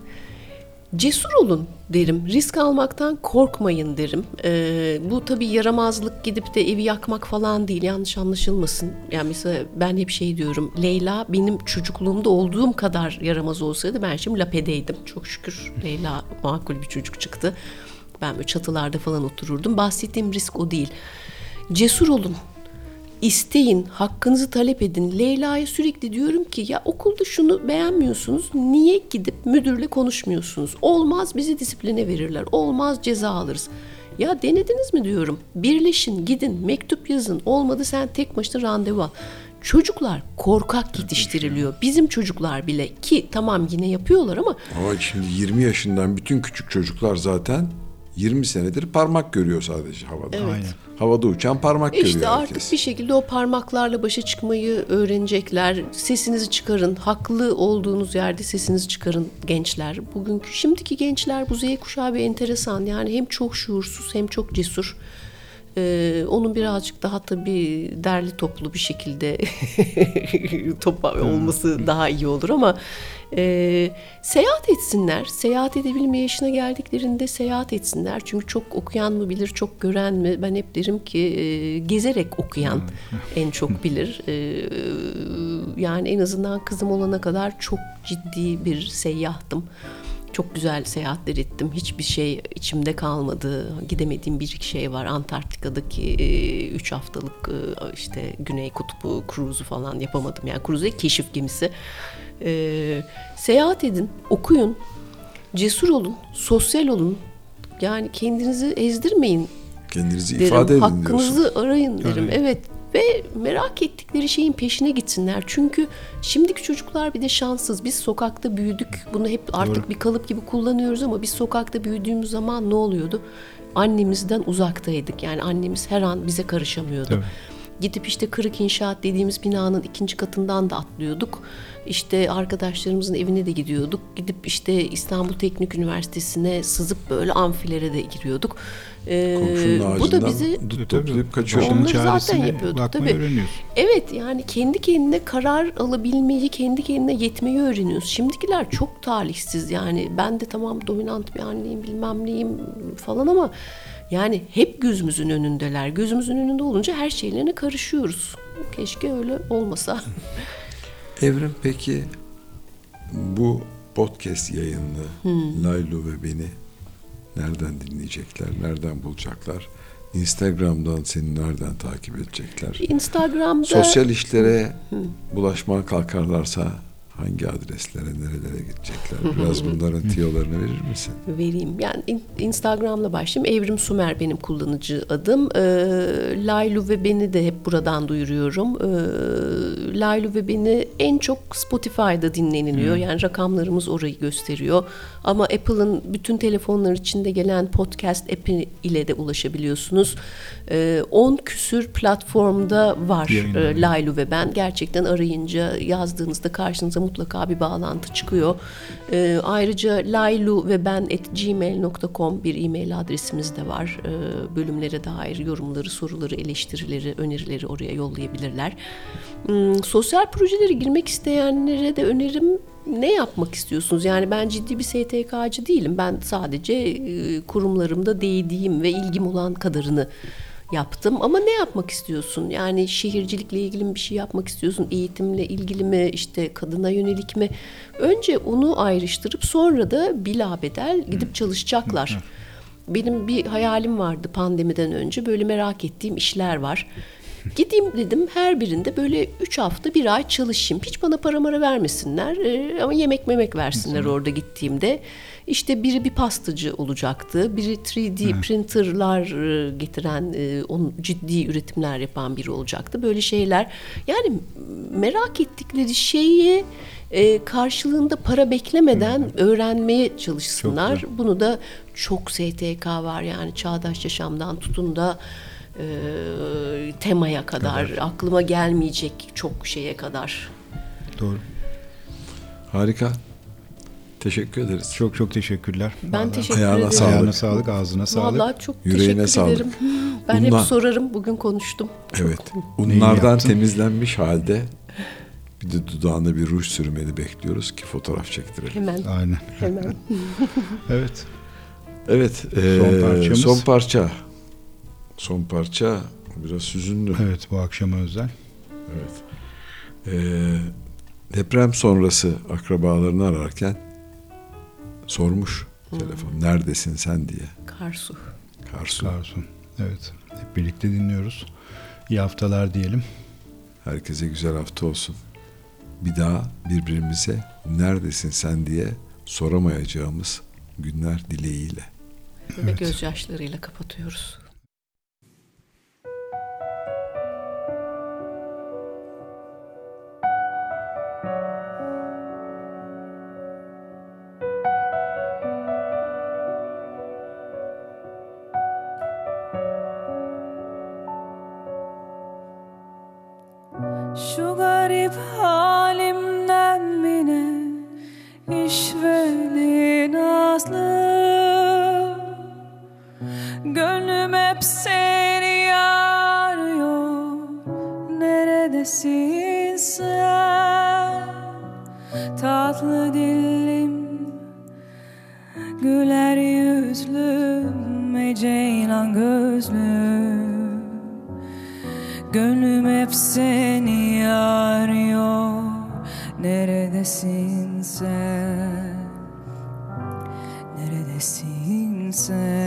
Cesur olun derim. Risk almaktan korkmayın derim. Ee, bu tabii yaramazlık gidip de evi yakmak falan değil. Yanlış anlaşılmasın. Yani mesela ben hep şey diyorum. Leyla benim çocukluğumda olduğum kadar yaramaz olsaydı ben şimdi lapedeydim. Çok şükür Leyla makul bir çocuk çıktı. Ben böyle çatılarda falan otururdum. Bahsettiğim risk o değil. Cesur olun. İsteyin, hakkınızı talep edin. Leyla'ya sürekli diyorum ki ya okulda şunu beğenmiyorsunuz. Niye gidip müdürle konuşmuyorsunuz? Olmaz bizi disipline verirler. Olmaz ceza alırız. Ya denediniz mi diyorum. Birleşin, gidin, mektup yazın. Olmadı sen tek başına randevu al. Çocuklar korkak yetiştiriliyor. Bizim çocuklar bile ki tamam yine yapıyorlar ama Ama şimdi 20 yaşından bütün küçük çocuklar zaten 20 senedir parmak görüyor sadece havada. Aynen. Havada uçan parmak İşte görüyor artık herkes. bir şekilde o parmaklarla başa çıkmayı öğrenecekler. Sesinizi çıkarın. Haklı olduğunuz yerde sesinizi çıkarın gençler. Bugünkü şimdiki gençler bu Z kuşağı bir enteresan. Yani hem çok şuursuz hem çok cesur. Ee, onun birazcık daha tabii derli toplu bir şekilde topa olması daha iyi olur ama e, seyahat etsinler. Seyahat edebilme yaşına geldiklerinde seyahat etsinler. Çünkü çok okuyan mı bilir, çok gören mi? Ben hep derim ki e, gezerek okuyan en çok bilir. E, yani en azından kızım olana kadar çok ciddi bir seyyahtım. Çok güzel seyahatler ettim. Hiçbir şey içimde kalmadı. Gidemediğim bir iki şey var. Antarktika'daki 3 haftalık işte Güney Kutbu cruise'u falan yapamadım. Yani cruise keşif gemisi. E, seyahat edin, okuyun, cesur olun, sosyal olun. Yani kendinizi ezdirmeyin. Kendinizi derim. ifade edin Hakkınızı diyorsun. arayın derim. Arayın. Evet ve merak ettikleri şeyin peşine gitsinler. Çünkü şimdiki çocuklar bir de şanssız. Biz sokakta büyüdük. Bunu hep artık Doğru. bir kalıp gibi kullanıyoruz ama biz sokakta büyüdüğümüz zaman ne oluyordu? Annemizden uzaktaydık. Yani annemiz her an bize karışamıyordu. Tabii. Gidip işte kırık inşaat dediğimiz binanın ikinci katından da atlıyorduk. İşte arkadaşlarımızın evine de gidiyorduk. Gidip işte İstanbul Teknik Üniversitesi'ne sızıp böyle amfilere de giriyorduk. Ee, bu da bizi toplayıp kaçıyor. Başının Onları zaten yapıyorduk, tabii. öğreniyorsun. Evet yani kendi kendine karar alabilmeyi, kendi kendine yetmeyi öğreniyoruz. Şimdikiler çok talihsiz yani ben de tamam dominant bir anneyim bilmem neyim falan ama yani hep gözümüzün önündeler. Gözümüzün önünde olunca her şeylerine karışıyoruz. Keşke öyle olmasa. Evrim peki bu podcast yayını Hmm. Laylu ve beni nereden dinleyecekler, nereden bulacaklar? Instagram'dan seni nereden takip edecekler? Instagram'da Sosyal işlere bulaşmaya kalkarlarsa hangi adreslere, nerelere gidecekler? Biraz bunların tiyolarını verir misin? vereyim. Yani in- Instagram'la başlayayım. Evrim Sumer benim kullanıcı adım. Ee, Laylu ve beni de hep buradan duyuruyorum. Ee, Laylu ve beni en çok Spotify'da dinleniliyor. Yani rakamlarımız orayı gösteriyor. Ama Apple'ın bütün telefonlar içinde gelen podcast app'i ile de ulaşabiliyorsunuz. Ee, 10 küsür platformda var e, Laylu ve ben. Gerçekten arayınca yazdığınızda karşınıza mutlaka bir bağlantı çıkıyor. Ee, ayrıca laylu ve ben gmail.com bir e-mail adresimiz de var. Ee, bölümlere dair yorumları, soruları, eleştirileri, önerileri oraya yollayabilirler. Hmm, sosyal projelere girmek isteyenlere de önerim ne yapmak istiyorsunuz? Yani ben ciddi bir STK'cı değilim. Ben sadece e, kurumlarımda değdiğim ve ilgim olan kadarını yaptım. Ama ne yapmak istiyorsun? Yani şehircilikle ilgili mi bir şey yapmak istiyorsun? Eğitimle ilgili mi? işte kadına yönelik mi? Önce onu ayrıştırıp sonra da bilabedel gidip çalışacaklar. Benim bir hayalim vardı pandemiden önce. Böyle merak ettiğim işler var. Gideyim dedim her birinde böyle 3 hafta bir ay çalışayım. Hiç bana para mara vermesinler e, ama yemek memek versinler orada gittiğimde. İşte biri bir pastacı olacaktı. Biri 3D printerlar e, getiren, e, onun ciddi üretimler yapan biri olacaktı. Böyle şeyler. Yani merak ettikleri şeyi e, karşılığında para beklemeden öğrenmeye çalışsınlar. Bunu da çok STK var yani çağdaş yaşamdan tutun da e, temaya kadar, aklıma gelmeyecek çok şeye kadar. Doğru. Harika. Teşekkür ederiz. Çok çok teşekkürler. Ben Vallahi teşekkür Ayağına ederim. sağlık. Ayağına sağlık, ağzına sağlık. Vallahi çok Yüreğine teşekkür sağlık. ederim. Ben Bunlar- hep sorarım. Bugün konuştum. Evet. Unlardan temizlenmiş halde bir de dudağına bir ruj sürmeni bekliyoruz ki fotoğraf çektirelim. Hemen. Aynen. Hemen. Evet. Evet. Son eee, parçamız. Son parça. Son parça biraz hüzünlü. Evet bu akşama özel. Evet. Eee, deprem sonrası akrabalarını ararken sormuş telefon. Neredesin sen diye. Karsu. Karsu. Karsun. Evet. Hep birlikte dinliyoruz. İyi haftalar diyelim. Herkese güzel hafta olsun. Bir daha birbirimize neredesin sen diye soramayacağımız günler dileğiyle. Ve Evet. gözyaşlarıyla kapatıyoruz. Tatlı dilim Güler yüzlüm ey ceylan gözlüm. Gönlüm hep seni arıyor Neredesin sen? Neredesin sen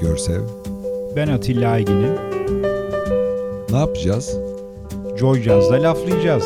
Görsev. Ben Atilla Aygin'im. Ne yapacağız? Joy Jazz'da laflayacağız.